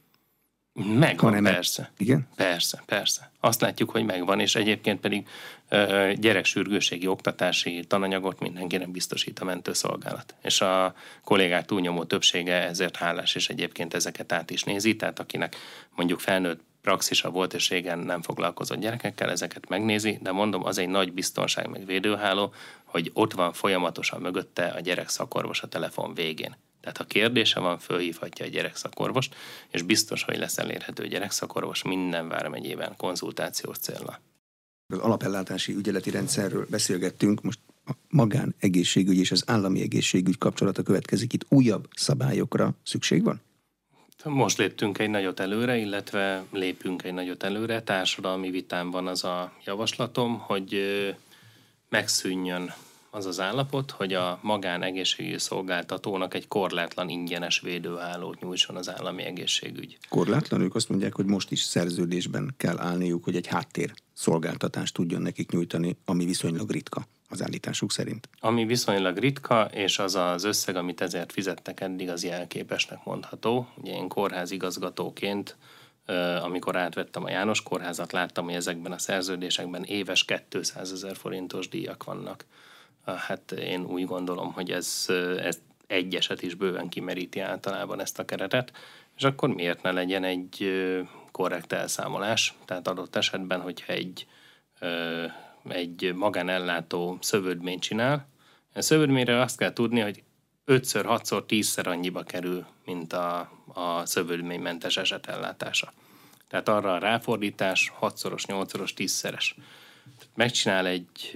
Megvan, hanem persze. Igen? Persze, persze. Azt látjuk, hogy megvan, és egyébként pedig ö, gyereksürgőségi oktatási tananyagot mindenkinek biztosít a mentőszolgálat. És a kollégák túlnyomó többsége ezért hálás, és egyébként ezeket át is nézi, tehát akinek mondjuk felnőtt praxisa volt, és régen nem foglalkozott gyerekekkel, ezeket megnézi, de mondom, az egy nagy biztonság meg védőháló, hogy ott van folyamatosan mögötte a gyerek szakorvos a telefon végén. Tehát ha kérdése van, fölhívhatja a gyerekszakorvost, és biztos, hogy lesz elérhető gyerekszakorvos minden vármegyében konzultációs célra. Az alapellátási ügyeleti rendszerről beszélgettünk, most a magánegészségügy és az állami egészségügy kapcsolata következik. Itt újabb szabályokra szükség van? Most léptünk egy nagyot előre, illetve lépünk egy nagyot előre. Társadalmi vitán van az a javaslatom, hogy megszűnjön az az állapot, hogy a magán egészségügyi szolgáltatónak egy korlátlan ingyenes védőhálót nyújtson az állami egészségügy. Korlátlan? Ők azt mondják, hogy most is szerződésben kell állniuk, hogy egy háttér szolgáltatást tudjon nekik nyújtani, ami viszonylag ritka az állításuk szerint. Ami viszonylag ritka, és az az összeg, amit ezért fizettek eddig, az jelképesnek mondható. Ugye én kórházigazgatóként amikor átvettem a János kórházat, láttam, hogy ezekben a szerződésekben éves 200 ezer forintos díjak vannak hát én úgy gondolom, hogy ez, ez egy eset is bőven kimeríti általában ezt a keretet, és akkor miért ne legyen egy korrekt elszámolás? Tehát adott esetben, hogyha egy, egy magánellátó szövődményt csinál, a szövődményre azt kell tudni, hogy 5-ször, 6-szor, 10-szer annyiba kerül, mint a, a szövődménymentes esetellátása. Tehát arra a ráfordítás 6-szoros, 8-szoros, 10-szeres. Megcsinál egy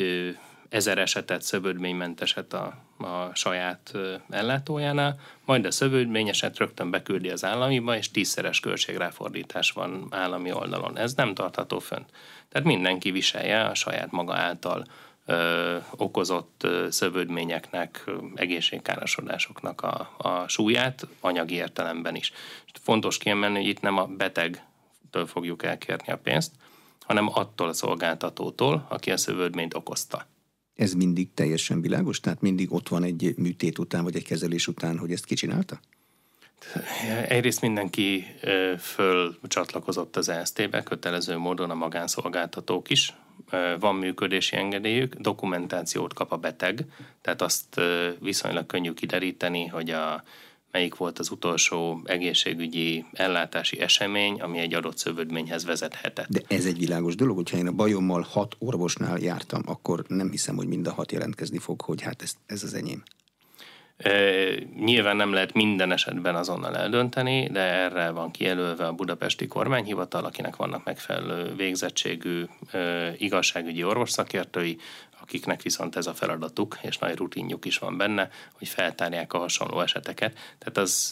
ezer esetet, szövődménymenteset a, a saját ellátójánál, majd a szövődményeset rögtön beküldi az államiba, és tízszeres költségráfordítás van állami oldalon. Ez nem tartható fönt. Tehát mindenki viselje a saját maga által ö, okozott szövődményeknek, egészségkárosodásoknak a, a súlyát, anyagi értelemben is. És fontos kiemelni, hogy itt nem a betegtől fogjuk elkérni a pénzt, hanem attól a szolgáltatótól, aki a szövődményt okozta. Ez mindig teljesen világos? Tehát mindig ott van egy műtét után, vagy egy kezelés után, hogy ezt kicsinálta? Egyrészt mindenki föl csatlakozott az ESZT-be, kötelező módon a magánszolgáltatók is. Van működési engedélyük, dokumentációt kap a beteg, tehát azt viszonylag könnyű kideríteni, hogy a melyik volt az utolsó egészségügyi ellátási esemény, ami egy adott szövődményhez vezethetett. De ez egy világos dolog, hogyha én a bajommal hat orvosnál jártam, akkor nem hiszem, hogy mind a hat jelentkezni fog, hogy hát ez, ez az enyém. E, nyilván nem lehet minden esetben azonnal eldönteni, de erre van kijelölve a budapesti kormányhivatal, akinek vannak megfelelő végzettségű e, igazságügyi orvosszakértői, akiknek viszont ez a feladatuk, és nagy rutinjuk is van benne, hogy feltárják a hasonló eseteket. Tehát az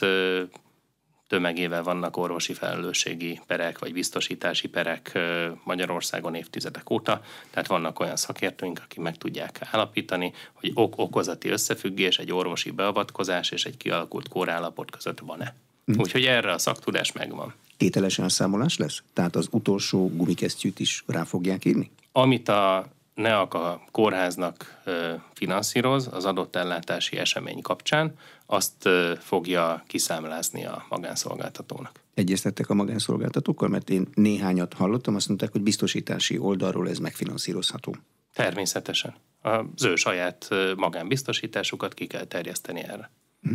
tömegével vannak orvosi felelősségi perek, vagy biztosítási perek Magyarországon évtizedek óta, tehát vannak olyan szakértőink, akik meg tudják állapítani, hogy ok-okozati összefüggés, egy orvosi beavatkozás és egy kialakult kórállapot között van-e. Mm. Úgyhogy erre a szaktudás megvan. Tételesen számolás lesz? Tehát az utolsó gumikesztyűt is rá fogják írni? Amit a NEAK a kórháznak finanszíroz az adott ellátási esemény kapcsán, azt fogja kiszámlázni a magánszolgáltatónak. Egyeztettek a magánszolgáltatókkal, mert én néhányat hallottam, azt mondták, hogy biztosítási oldalról ez megfinanszírozható. Természetesen. Az ő saját magánbiztosításukat ki kell terjeszteni erre. Hm.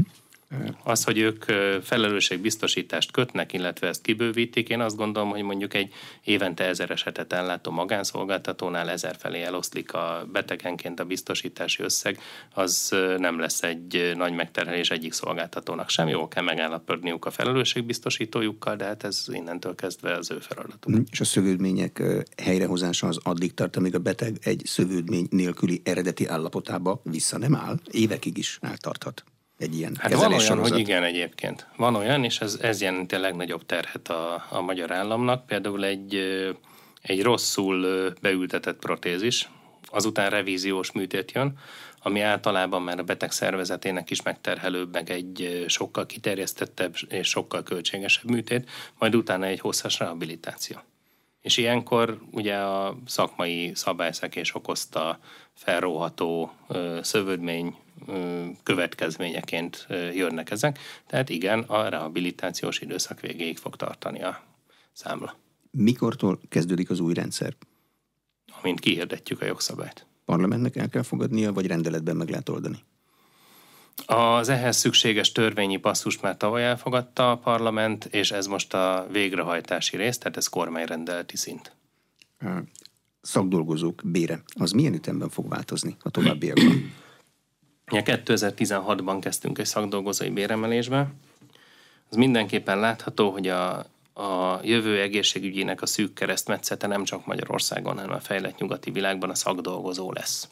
Az, hogy ők felelősségbiztosítást kötnek, illetve ezt kibővítik, én azt gondolom, hogy mondjuk egy évente ezer esetet ellátó magánszolgáltatónál ezer felé eloszlik a betegenként a biztosítási összeg, az nem lesz egy nagy megterhelés egyik szolgáltatónak sem. Jól kell megállapodniuk a felelősségbiztosítójukkal, de hát ez innentől kezdve az ő feladatuk. Hm, és a szövődmények helyrehozása az addig tart, amíg a beteg egy szövődmény nélküli eredeti állapotába vissza nem áll. Évekig is eltarthat egy ilyen hát van olyan, sorozat. hogy igen egyébként. Van olyan, és ez, ez jelenti a legnagyobb terhet a, a magyar államnak. Például egy, egy rosszul beültetett protézis, azután revíziós műtét jön, ami általában már a beteg szervezetének is megterhelőbb, meg egy sokkal kiterjesztettebb és sokkal költségesebb műtét, majd utána egy hosszas rehabilitáció. És ilyenkor ugye a szakmai szabályszekés okozta felróható szövődmény következményeként jönnek ezek. Tehát igen, a rehabilitációs időszak végéig fog tartani a számla. Mikortól kezdődik az új rendszer? Amint kihirdetjük a jogszabályt. Parlamentnek el kell fogadnia, vagy rendeletben meg lehet oldani? Az ehhez szükséges törvényi passzus már tavaly elfogadta a parlament, és ez most a végrehajtási rész, tehát ez kormányrendeleti szint. Szakdolgozók bére, az milyen ütemben fog változni a továbbiakban? 2016-ban kezdtünk egy szakdolgozói béremelésbe. Az mindenképpen látható, hogy a, a jövő egészségügyének a szűk keresztmetszete nem csak Magyarországon, hanem a fejlett nyugati világban a szakdolgozó lesz.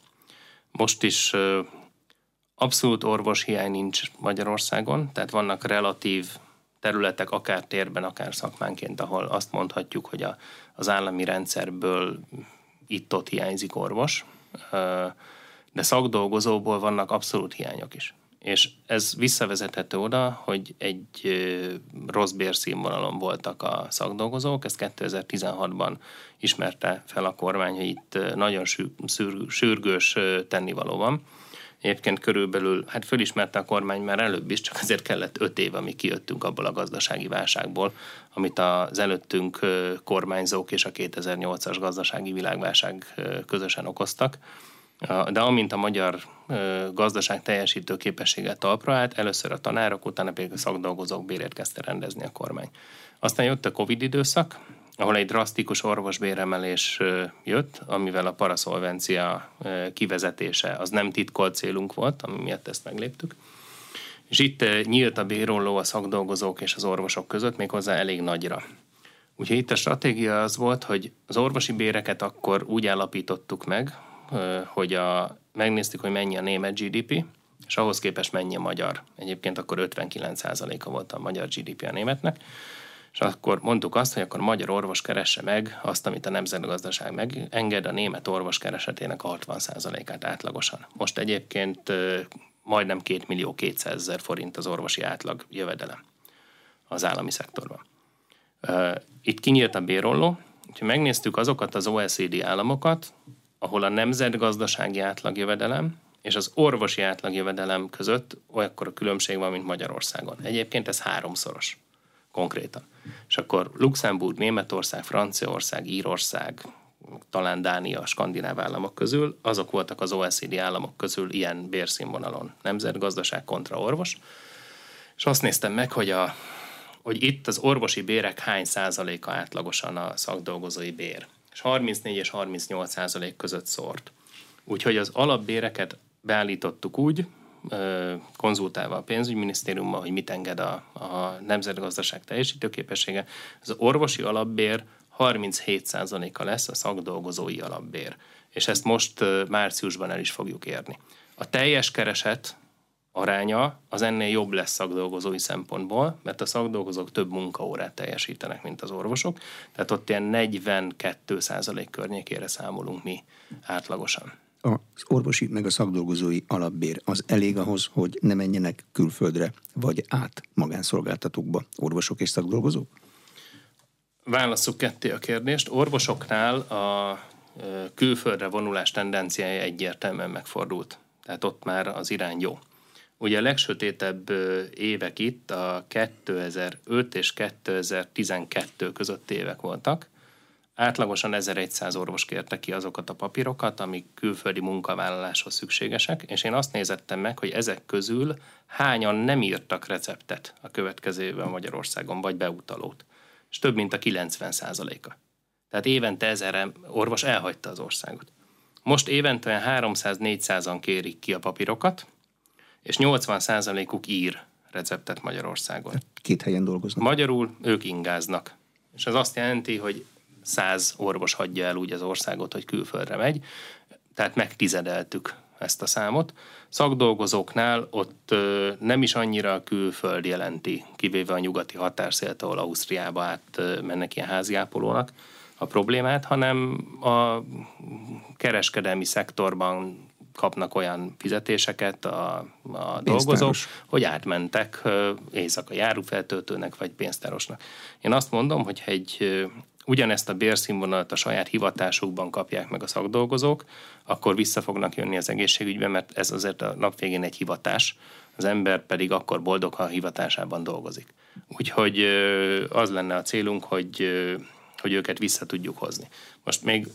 Most is abszolút orvoshiány nincs Magyarországon, tehát vannak relatív területek, akár térben, akár szakmánként, ahol azt mondhatjuk, hogy a, az állami rendszerből itt-ott hiányzik orvos de szakdolgozóból vannak abszolút hiányok is. És ez visszavezethető oda, hogy egy rossz bérszínvonalon voltak a szakdolgozók, ezt 2016-ban ismerte fel a kormány, hogy itt nagyon sürgős tennivaló van. Egyébként körülbelül, hát fölismerte a kormány már előbb is, csak azért kellett öt év, amíg kijöttünk abból a gazdasági válságból, amit az előttünk kormányzók és a 2008-as gazdasági világválság közösen okoztak de amint a magyar gazdaság teljesítő képessége talpra állt, először a tanárok, utána pedig a szakdolgozók bérét kezdte rendezni a kormány. Aztán jött a Covid időszak, ahol egy drasztikus orvosbéremelés jött, amivel a paraszolvencia kivezetése az nem titkolt célunk volt, ami miatt ezt megléptük. És itt nyílt a bérolló a szakdolgozók és az orvosok között, méghozzá elég nagyra. Úgyhogy itt a stratégia az volt, hogy az orvosi béreket akkor úgy állapítottuk meg, hogy a, megnéztük, hogy mennyi a német GDP, és ahhoz képest mennyi a magyar. Egyébként akkor 59%-a volt a magyar GDP a németnek, és akkor mondtuk azt, hogy akkor a magyar orvos keresse meg azt, amit a nemzetgazdaság megenged, a német orvos keresetének a 60%-át átlagosan. Most egyébként majdnem 2 millió 200 ezer forint az orvosi átlag jövedelem az állami szektorban. Itt kinyílt a bérolló, ha megnéztük azokat az OECD államokat, ahol a nemzetgazdasági átlagjövedelem és az orvosi átlagjövedelem között olyakkor a különbség van, mint Magyarországon. Egyébként ez háromszoros konkrétan. És akkor Luxemburg, Németország, Franciaország, Írország, talán Dánia, skandináv államok közül, azok voltak az OECD államok közül ilyen bérszínvonalon. Nemzetgazdaság kontra orvos. És azt néztem meg, hogy, a, hogy itt az orvosi bérek hány százaléka átlagosan a szakdolgozói bér és 34 és 38 százalék között szórt. Úgyhogy az alapbéreket beállítottuk úgy, konzultálva a pénzügyminisztériummal, hogy mit enged a, a nemzetgazdaság teljesítőképessége. Az orvosi alapbér 37%-a lesz a szakdolgozói alapbér, és ezt most márciusban el is fogjuk érni. A teljes kereset aránya az ennél jobb lesz szakdolgozói szempontból, mert a szakdolgozók több munkaórát teljesítenek, mint az orvosok, tehát ott ilyen 42 százalék környékére számolunk mi átlagosan. Az orvosi meg a szakdolgozói alapbér az elég ahhoz, hogy ne menjenek külföldre, vagy át magánszolgáltatókba orvosok és szakdolgozók? Válasszuk ketté a kérdést. Orvosoknál a külföldre vonulás tendenciája egyértelműen megfordult. Tehát ott már az irány jó. Ugye a legsötétebb évek itt a 2005 és 2012 között évek voltak. Átlagosan 1100 orvos kérte ki azokat a papírokat, amik külföldi munkavállaláshoz szükségesek, és én azt nézettem meg, hogy ezek közül hányan nem írtak receptet a következő évben Magyarországon, vagy beutalót. És több mint a 90 százaléka. Tehát évente ezer orvos elhagyta az országot. Most évente 300-400-an kérik ki a papírokat, és 80 százalékuk ír receptet Magyarországon. Két helyen dolgoznak. Magyarul ők ingáznak. És ez azt jelenti, hogy száz orvos hagyja el úgy az országot, hogy külföldre megy, tehát megtizedeltük ezt a számot. Szakdolgozóknál ott ö, nem is annyira a külföld jelenti, kivéve a nyugati határszélt, ahol Ausztriába át ö, mennek ilyen háziápolónak a problémát, hanem a kereskedelmi szektorban kapnak olyan fizetéseket a, a dolgozók, hogy átmentek éjszaka járufeltöltőnek vagy pénztárosnak. Én azt mondom, hogy egy ugyanezt a bérszínvonalat a saját hivatásukban kapják meg a szakdolgozók, akkor vissza fognak jönni az egészségügybe, mert ez azért a nap végén egy hivatás, az ember pedig akkor boldog, ha a hivatásában dolgozik. Úgyhogy az lenne a célunk, hogy, hogy őket vissza tudjuk hozni. Most még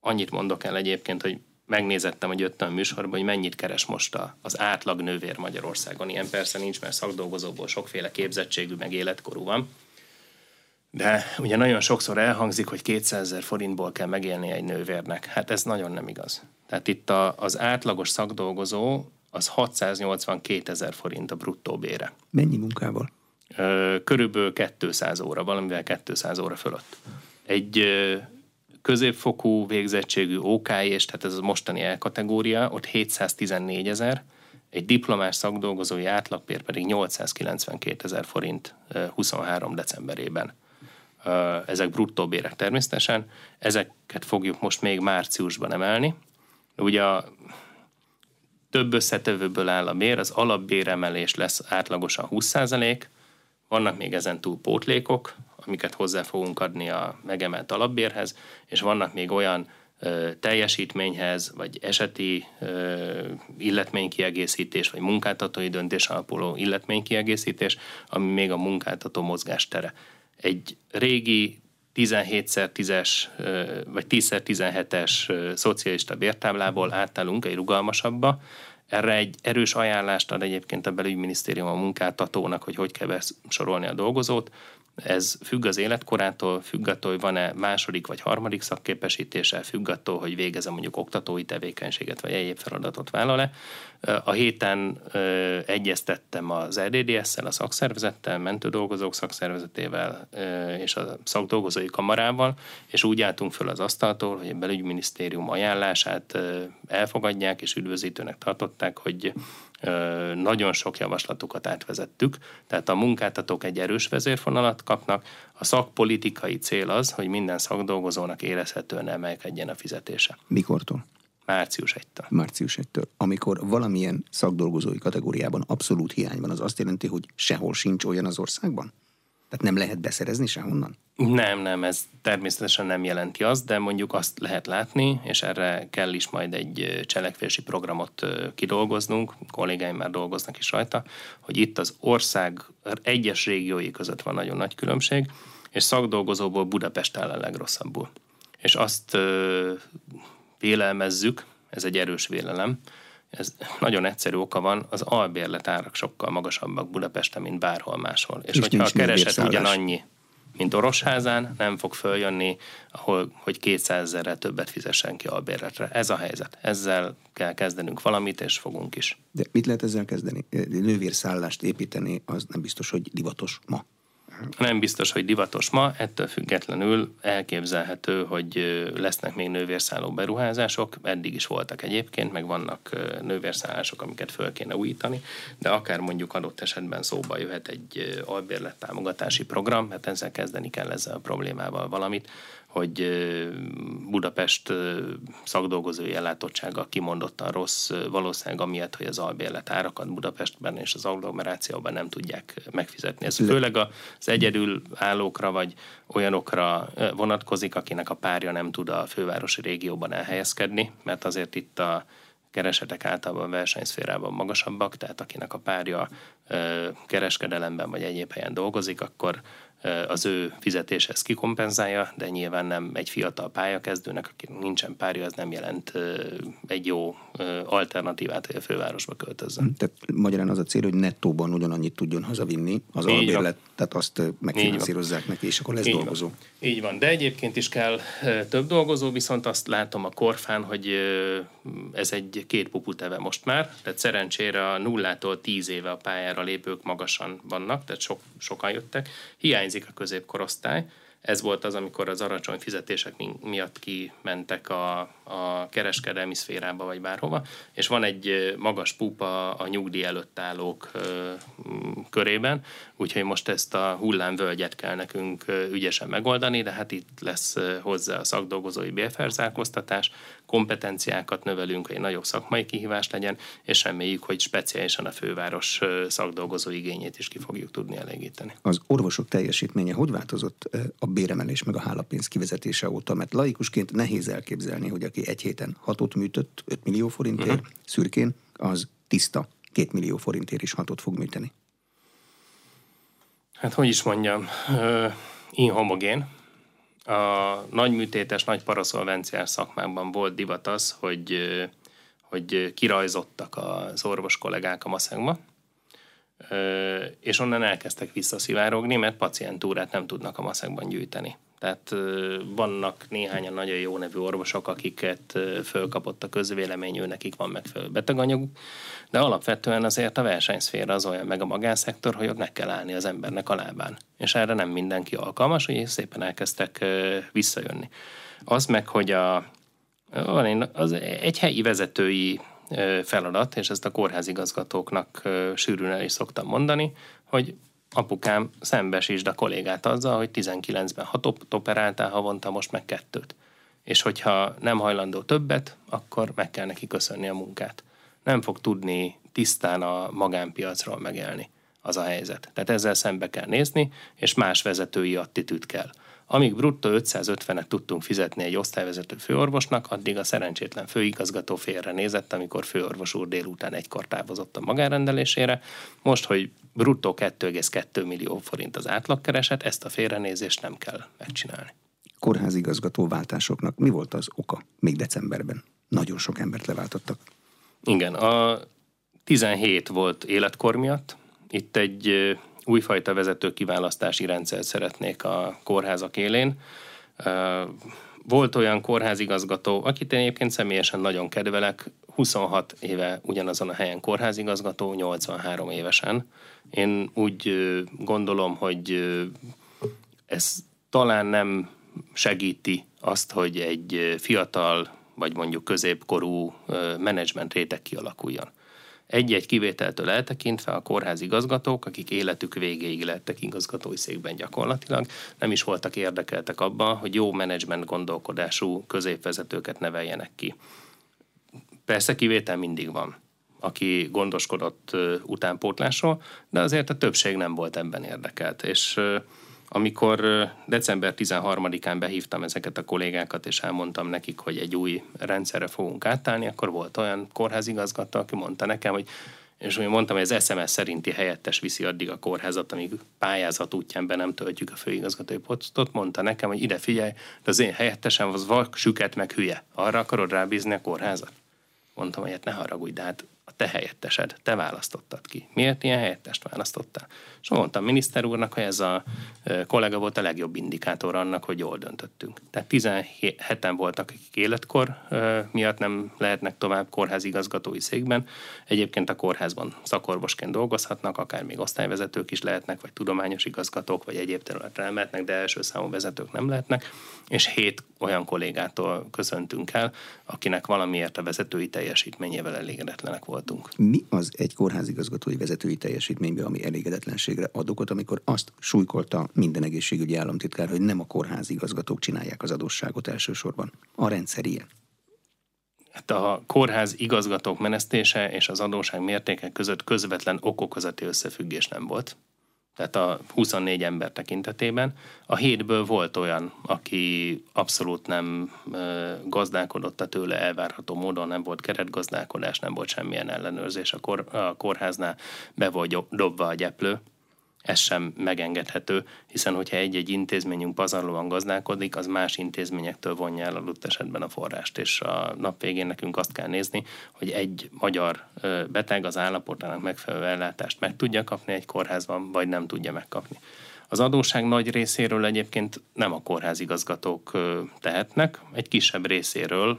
annyit mondok el egyébként, hogy megnézettem, hogy jöttem a műsorba, hogy mennyit keres most az átlag nővér Magyarországon. Ilyen persze nincs, mert szakdolgozóból sokféle képzettségű, meg életkorú van. De ugye nagyon sokszor elhangzik, hogy 200 ezer forintból kell megélni egy nővérnek. Hát ez nagyon nem igaz. Tehát itt a, az átlagos szakdolgozó az 682 ezer forint a bruttó bére. Mennyi munkával? Körülbelül 200 óra, valamivel 200 óra fölött. Egy középfokú végzettségű OK és tehát ez a mostani elkategória, ott 714 ezer, egy diplomás szakdolgozói átlagpér pedig 892 ezer forint 23 decemberében. Ezek bruttó bérek természetesen. Ezeket fogjuk most még márciusban emelni. Ugye a több összetevőből áll a bér, az alapbéremelés lesz átlagosan 20% vannak még ezen túl pótlékok, amiket hozzá fogunk adni a megemelt alapbérhez, és vannak még olyan ö, teljesítményhez, vagy eseti ö, illetménykiegészítés, vagy munkáltatói döntés alapuló illetménykiegészítés, ami még a munkáltató mozgástere. Egy régi 17x10-es vagy 10x17-es szocialista bértáblából átállunk egy rugalmasabbba, erre egy erős ajánlást ad egyébként a belügyminisztérium a munkáltatónak, hogy hogy kell besorolni a dolgozót. Ez függ az életkorától, függ attól, hogy van-e második vagy harmadik szakképesítése, függ attól, hogy végezem mondjuk oktatói tevékenységet vagy egyéb feladatot vállal-e. A héten ö, egyeztettem az RDDS-szel, a szakszervezettel, mentődolgozók szakszervezetével ö, és a szakdolgozói kamarával, és úgy álltunk föl az asztaltól, hogy a belügyminisztérium ajánlását ö, elfogadják és üdvözítőnek tartották, hogy nagyon sok javaslatukat átvezettük, tehát a munkáltatók egy erős vezérfonalat kapnak, a szakpolitikai cél az, hogy minden szakdolgozónak érezhetően emelkedjen a fizetése. Mikortól? Március 1-től. Március 1-től. Amikor valamilyen szakdolgozói kategóriában abszolút hiány van, az azt jelenti, hogy sehol sincs olyan az országban? Tehát nem lehet beszerezni sehonnan? Nem, nem, ez természetesen nem jelenti azt, de mondjuk azt lehet látni, és erre kell is majd egy cselekvési programot kidolgoznunk, kollégáim már dolgoznak is rajta, hogy itt az ország egyes régiói között van nagyon nagy különbség, és szakdolgozóból Budapest áll a legrosszabbul. És azt vélelmezzük, ez egy erős vélelem, ez nagyon egyszerű oka van, az albérletárak sokkal magasabbak Budapesten, mint bárhol máshol. És, és hogyha a kereset ugyanannyi, mint Orosházán, nem fog följönni, ahol, hogy 200 ezerrel többet fizessen ki albérletre. Ez a helyzet. Ezzel kell kezdenünk valamit, és fogunk is. De mit lehet ezzel kezdeni? Nővérszállást építeni, az nem biztos, hogy divatos ma. Nem biztos, hogy divatos ma, ettől függetlenül elképzelhető, hogy lesznek még nővérszálló beruházások, eddig is voltak egyébként, meg vannak nővérszállások, amiket föl kéne újítani, de akár mondjuk adott esetben szóba jöhet egy albérlet támogatási program, mert ezzel kezdeni kell ezzel a problémával valamit, hogy Budapest szakdolgozói ellátottsága kimondottan rossz, valószínűleg amiatt, hogy az albérlet árakat Budapestben és az agglomerációban nem tudják megfizetni. Ez főleg az egyedül állókra vagy olyanokra vonatkozik, akinek a párja nem tud a fővárosi régióban elhelyezkedni, mert azért itt a keresetek általában versenyszférában magasabbak, tehát akinek a párja kereskedelemben vagy egyéb helyen dolgozik, akkor az ő fizetése ezt kikompenzálja, de nyilván nem egy fiatal pályakezdőnek, aki nincsen párja, az nem jelent egy jó alternatívát, hogy a fővárosba költözzön. Tehát magyarán az a cél, hogy nettóban ugyanannyit tudjon hazavinni az albérlet, tehát azt megfinanszírozzák neki, és akkor lesz Így dolgozó. Van. Így van, de egyébként is kell több dolgozó, viszont azt látom a korfán, hogy ez egy két puputeve most már, tehát szerencsére a nullától tíz éve a pályára lépők magasan vannak, tehát sok, sokan jöttek. Hiányzik a középkorosztály, ez volt az, amikor az alacsony fizetések miatt kimentek a, a kereskedelmi szférába, vagy bárhova, és van egy magas pupa a nyugdíj előtt állók körében, úgyhogy most ezt a hullámvölgyet kell nekünk ügyesen megoldani, de hát itt lesz hozzá a szakdolgozói bérfelzálkoztatás, kompetenciákat növelünk, hogy egy nagyobb szakmai kihívás legyen, és reméljük, hogy speciálisan a főváros szakdolgozó igényét is ki fogjuk tudni elégíteni. Az orvosok teljesítménye hogy változott a béremelés meg a hálapénz kivezetése óta? Mert laikusként nehéz elképzelni, hogy aki egy héten hatot műtött 5 millió forintért, uh-huh. szürkén, az tiszta 2 millió forintért is hatot fog műteni. Hát hogy is mondjam, inhomogén, a nagy műtétes, nagy paraszolvenciás szakmákban volt divat az, hogy, hogy kirajzottak az orvos kollégák a maszekba, és onnan elkezdtek visszaszivárogni, mert pacientúrát nem tudnak a maszekban gyűjteni. Tehát vannak néhányan nagyon jó nevű orvosok, akiket fölkapott a közvélemény, ő nekik van megfelelő beteganyaguk, de alapvetően azért a versenyszféra az olyan, meg a magánszektor, hogy ott meg kell állni az embernek a lábán. És erre nem mindenki alkalmas, hogy szépen elkezdtek visszajönni. Az meg, hogy a, az egy helyi vezetői feladat, és ezt a kórházigazgatóknak sűrűn el is szoktam mondani, hogy apukám szembesítsd a kollégát azzal, hogy 19-ben hatot operáltál havonta, most meg kettőt. És hogyha nem hajlandó többet, akkor meg kell neki köszönni a munkát. Nem fog tudni tisztán a magánpiacról megélni. Az a helyzet. Tehát ezzel szembe kell nézni, és más vezetői attitűd kell. Amíg bruttó 550-et tudtunk fizetni egy osztályvezető főorvosnak, addig a szerencsétlen főigazgató félre nézett, amikor főorvos úr délután egykor távozott a magárendelésére. Most, hogy bruttó 2,2 millió forint az átlagkereset, ezt a félrenézést nem kell megcsinálni. Kórházigazgató váltásoknak mi volt az oka még decemberben? Nagyon sok embert leváltottak. Igen, a 17 volt életkor miatt. Itt egy újfajta vezető kiválasztási rendszert szeretnék a kórházak élén. Volt olyan kórházigazgató, akit én egyébként személyesen nagyon kedvelek, 26 éve ugyanazon a helyen kórházigazgató, 83 évesen. Én úgy gondolom, hogy ez talán nem segíti azt, hogy egy fiatal vagy mondjuk középkorú menedzsment réteg kialakuljon. Egy-egy kivételtől eltekintve a kórház igazgatók, akik életük végéig lettek igazgatói székben gyakorlatilag, nem is voltak érdekeltek abban, hogy jó menedzsment gondolkodású középvezetőket neveljenek ki. Persze kivétel mindig van, aki gondoskodott utánpótlásról, de azért a többség nem volt ebben érdekelt. És amikor december 13-án behívtam ezeket a kollégákat, és elmondtam nekik, hogy egy új rendszerre fogunk átállni, akkor volt olyan kórházigazgató, aki mondta nekem, hogy és úgy mondtam, hogy az SMS szerinti helyettes viszi addig a kórházat, amíg pályázat útján be nem töltjük a főigazgatói posztot, mondta nekem, hogy ide figyelj, de az én helyettesem az vak, süket, meg hülye. Arra akarod rábízni a kórházat? Mondtam, hogy hát ne haragudj, de hát a te helyettesed, te választottad ki. Miért ilyen helyettest választottál? És mondtam miniszter úrnak, hogy ez a kollega volt a legjobb indikátor annak, hogy jól döntöttünk. Tehát 17-en voltak, akik életkor miatt nem lehetnek tovább kórházi igazgatói székben. Egyébként a kórházban szakorvosként dolgozhatnak, akár még osztályvezetők is lehetnek, vagy tudományos igazgatók, vagy egyéb területre elmehetnek, de első számú vezetők nem lehetnek. És hét olyan kollégától köszöntünk el, akinek valamiért a vezetői teljesítményével elégedetlenek voltunk. Mi az egy kórházigazgatói vezetői teljesítményben, ami elégedetlenségre ad amikor azt súlykolta minden egészségügyi államtitkár, hogy nem a kórházigazgatók csinálják az adósságot elsősorban. A rendszer ilyen. Hát a kórház igazgatók menesztése és az adóság mértéke között közvetlen okokozati összefüggés nem volt. tehát a 24 ember tekintetében. A hétből volt olyan, aki abszolút nem gazdálkodott a tőle elvárható módon, nem volt keretgazdálkodás, nem volt semmilyen ellenőrzés. A, kor, a kórháznál be volt dobva a gyeplő, ez sem megengedhető, hiszen hogyha egy-egy intézményünk pazarlóan gazdálkodik, az más intézményektől vonja el adott esetben a forrást, és a nap végén nekünk azt kell nézni, hogy egy magyar beteg az állapotának megfelelő ellátást meg tudja kapni egy kórházban, vagy nem tudja megkapni. Az adóság nagy részéről egyébként nem a kórházigazgatók tehetnek, egy kisebb részéről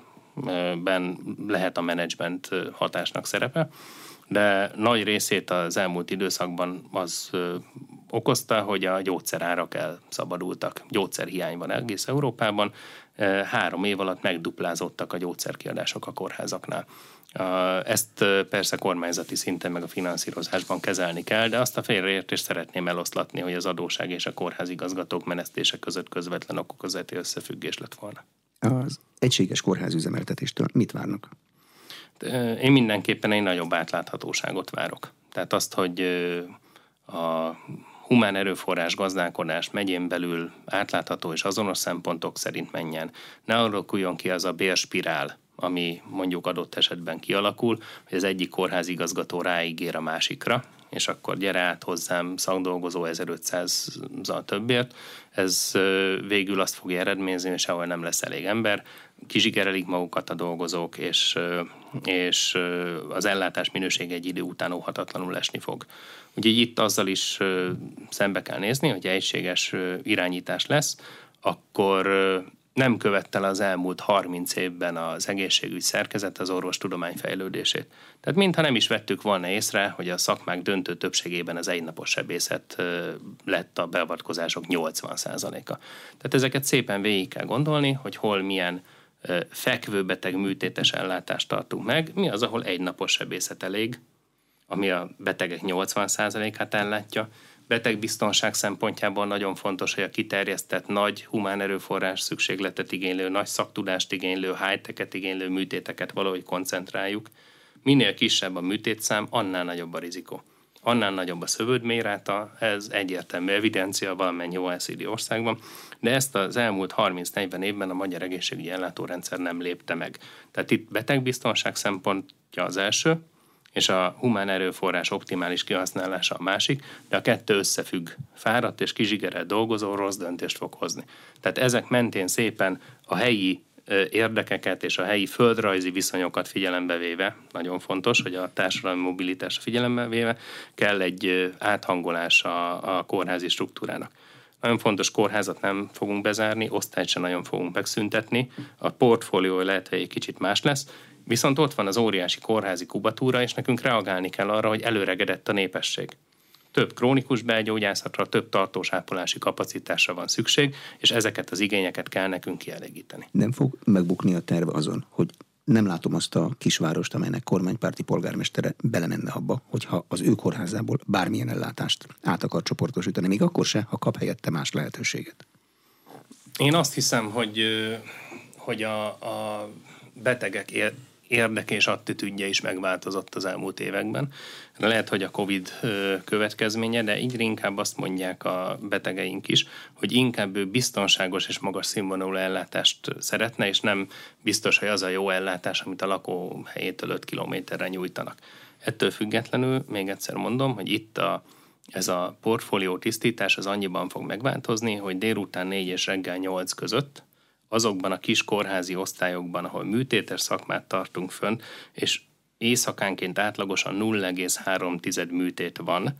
ben lehet a menedzsment hatásnak szerepe, de nagy részét az elmúlt időszakban az okozta, hogy a gyógyszerárak elszabadultak. Gyógyszerhiány van egész Európában. Három év alatt megduplázottak a gyógyszerkiadások a kórházaknál. Ezt persze kormányzati szinten meg a finanszírozásban kezelni kell, de azt a félreértést szeretném eloszlatni, hogy az adóság és a kórházigazgatók menesztése között közvetlen okokozati összefüggés lett volna. Az egységes kórházüzemeltetéstől mit várnak? Én mindenképpen egy nagyobb átláthatóságot várok. Tehát azt, hogy a humán erőforrás gazdálkodás megyén belül átlátható és azonos szempontok szerint menjen. Ne alakuljon ki az a bérspirál, ami mondjuk adott esetben kialakul, hogy az egyik kórházigazgató ráígér a másikra, és akkor gyere át hozzám szakdolgozó 1500-zal többért. Ez végül azt fogja eredményezni, hogy sehol nem lesz elég ember, kizsigerelik magukat a dolgozók, és, és az ellátás minőség egy idő után óhatatlanul esni fog. Úgyhogy itt azzal is szembe kell nézni, hogy egységes irányítás lesz, akkor nem követte az elmúlt 30 évben az egészségügy szerkezet az orvostudomány fejlődését. Tehát mintha nem is vettük volna észre, hogy a szakmák döntő többségében az egynapos sebészet lett a beavatkozások 80%-a. Tehát ezeket szépen végig kell gondolni, hogy hol milyen fekvőbeteg műtétes ellátást tartunk meg, mi az, ahol egy napos sebészet elég, ami a betegek 80%-át ellátja. Betegbiztonság szempontjából nagyon fontos, hogy a kiterjesztett nagy humán erőforrás szükségletet igénylő, nagy szaktudást igénylő, high-tech-et igénylő műtéteket valahogy koncentráljuk. Minél kisebb a műtétszám, annál nagyobb a rizikó annál nagyobb a szövődméráta, ez egyértelmű evidencia valamennyi OECD országban, de ezt az elmúlt 30-40 évben a magyar egészségügyi ellátórendszer nem lépte meg. Tehát itt betegbiztonság szempontja az első, és a humán erőforrás optimális kihasználása a másik, de a kettő összefügg. Fáradt és kizsigerelt dolgozó rossz döntést fog hozni. Tehát ezek mentén szépen a helyi érdekeket és a helyi földrajzi viszonyokat figyelembe véve, nagyon fontos, hogy a társadalmi mobilitás figyelembe véve kell egy áthangolás a, a kórházi struktúrának. Nagyon fontos kórházat nem fogunk bezárni, osztályt sem nagyon fogunk megszüntetni, a portfólió lehet, hogy egy kicsit más lesz, viszont ott van az óriási kórházi kubatúra, és nekünk reagálni kell arra, hogy előregedett a népesség több krónikus belgyógyászatra, több tartós ápolási kapacitásra van szükség, és ezeket az igényeket kell nekünk kielégíteni. Nem fog megbukni a terve azon, hogy nem látom azt a kisvárost, amelynek kormánypárti polgármestere belemenne abba, hogyha az ő kórházából bármilyen ellátást át akar csoportosítani, még akkor se, ha kap helyette más lehetőséget. Én azt hiszem, hogy, hogy a, a betegek érdeke és attitűdje is megváltozott az elmúlt években. Lehet, hogy a COVID következménye, de így inkább azt mondják a betegeink is, hogy inkább ő biztonságos és magas színvonalú ellátást szeretne, és nem biztos, hogy az a jó ellátás, amit a lakóhelyétől 5 kilométerre nyújtanak. Ettől függetlenül, még egyszer mondom, hogy itt a, ez a portfólió tisztítás az annyiban fog megváltozni, hogy délután 4 és reggel 8 között azokban a kis kórházi osztályokban, ahol műtétes szakmát tartunk fönn, és éjszakánként átlagosan 0,3 műtét van,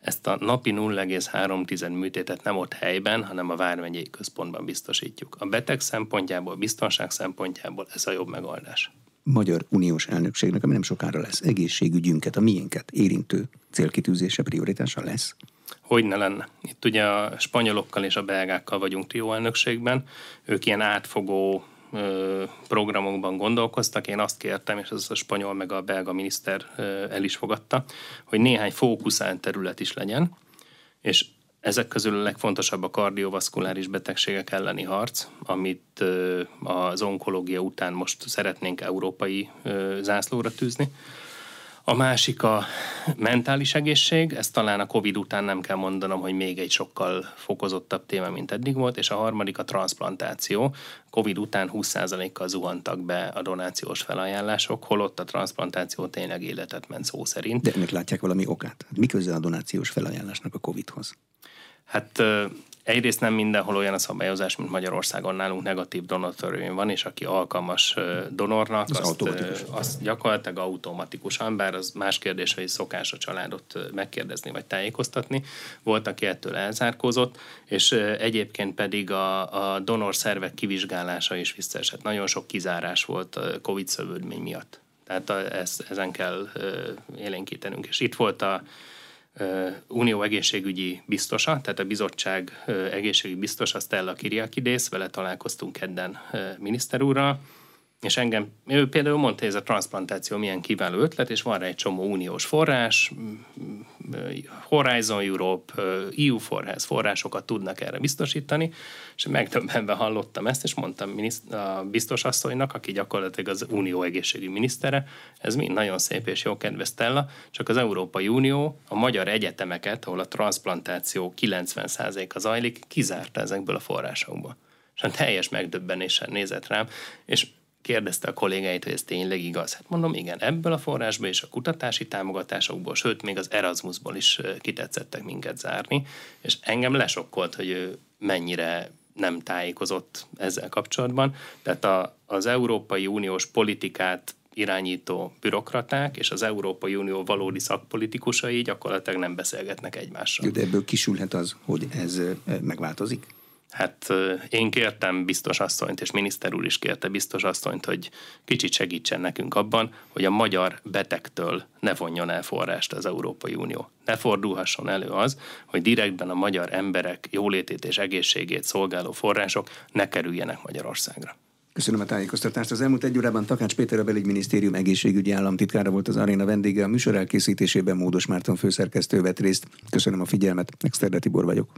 ezt a napi 0,3 műtétet nem ott helyben, hanem a Vármegyei Központban biztosítjuk. A beteg szempontjából, biztonság szempontjából ez a jobb megoldás. Magyar Uniós elnökségnek, ami nem sokára lesz, egészségügyünket, a miénket érintő célkitűzése, prioritása lesz? Hogy ne lenne. Itt ugye a spanyolokkal és a belgákkal vagyunk trió elnökségben, ők ilyen átfogó programokban gondolkoztak. Én azt kértem, és ez a spanyol meg a belga miniszter el is fogadta, hogy néhány fókuszált terület is legyen, és ezek közül a legfontosabb a kardiovaszkuláris betegségek elleni harc, amit az onkológia után most szeretnénk európai zászlóra tűzni. A másik a mentális egészség, ezt talán a Covid után nem kell mondanom, hogy még egy sokkal fokozottabb téma, mint eddig volt, és a harmadik a transplantáció. Covid után 20%-kal zuhantak be a donációs felajánlások, holott a transplantáció tényleg életet ment szó szerint. De ennek látják valami okát? Hát mi köze a donációs felajánlásnak a Covidhoz? Hát Egyrészt nem mindenhol olyan a szabályozás, mint Magyarországon nálunk negatív donortörvény van, és aki alkalmas donornak, az azt, azt gyakorlatilag automatikusan, bár az más kérdés, hogy szokás a családot megkérdezni vagy tájékoztatni. Volt, aki ettől elzárkózott, és egyébként pedig a, a donor szervek kivizsgálása is visszaesett. Nagyon sok kizárás volt a COVID szövődmény miatt. Tehát ezt, ezen kell élénkítenünk. És itt volt a Unió egészségügyi biztosa, tehát a bizottság egészségügyi biztosa Stella Kiriakidész, vele találkoztunk kedden miniszter és engem, ő például mondta, ez a transplantáció milyen kiváló ötlet, és van rá egy csomó uniós forrás, Horizon Europe, EU forrás forrásokat tudnak erre biztosítani, és megdöbbenve hallottam ezt, és mondtam a biztos asszonynak, aki gyakorlatilag az unió egészségügyi minisztere, ez mind nagyon szép és jó kedves Stella, csak az Európai Unió a magyar egyetemeket, ahol a transplantáció 90%-a zajlik, kizárta ezekből a forrásokból. És teljes megdöbbenéssel nézett rám, és kérdezte a kollégáit, hogy ez tényleg igaz. Hát mondom, igen, ebből a forrásból és a kutatási támogatásokból, sőt, még az Erasmusból is kitetszettek minket zárni, és engem lesokkolt, hogy ő mennyire nem tájékozott ezzel kapcsolatban. Tehát a, az Európai Uniós politikát irányító bürokraták és az Európai Unió valódi szakpolitikusai gyakorlatilag nem beszélgetnek egymással. De ebből kisülhet az, hogy ez megváltozik? Hát én kértem biztos asszonyt, és miniszter úr is kérte biztos asszonyt, hogy kicsit segítsen nekünk abban, hogy a magyar betegtől ne vonjon el forrást az Európai Unió. Ne fordulhasson elő az, hogy direktben a magyar emberek jólétét és egészségét szolgáló források ne kerüljenek Magyarországra. Köszönöm a tájékoztatást. Az elmúlt egy órában Takács Péter a belügyminisztérium egészségügyi államtitkára volt az aréna vendége. A műsor elkészítésében Módos Márton főszerkesztő vett részt. Köszönöm a figyelmet. Exterde Tibor vagyok.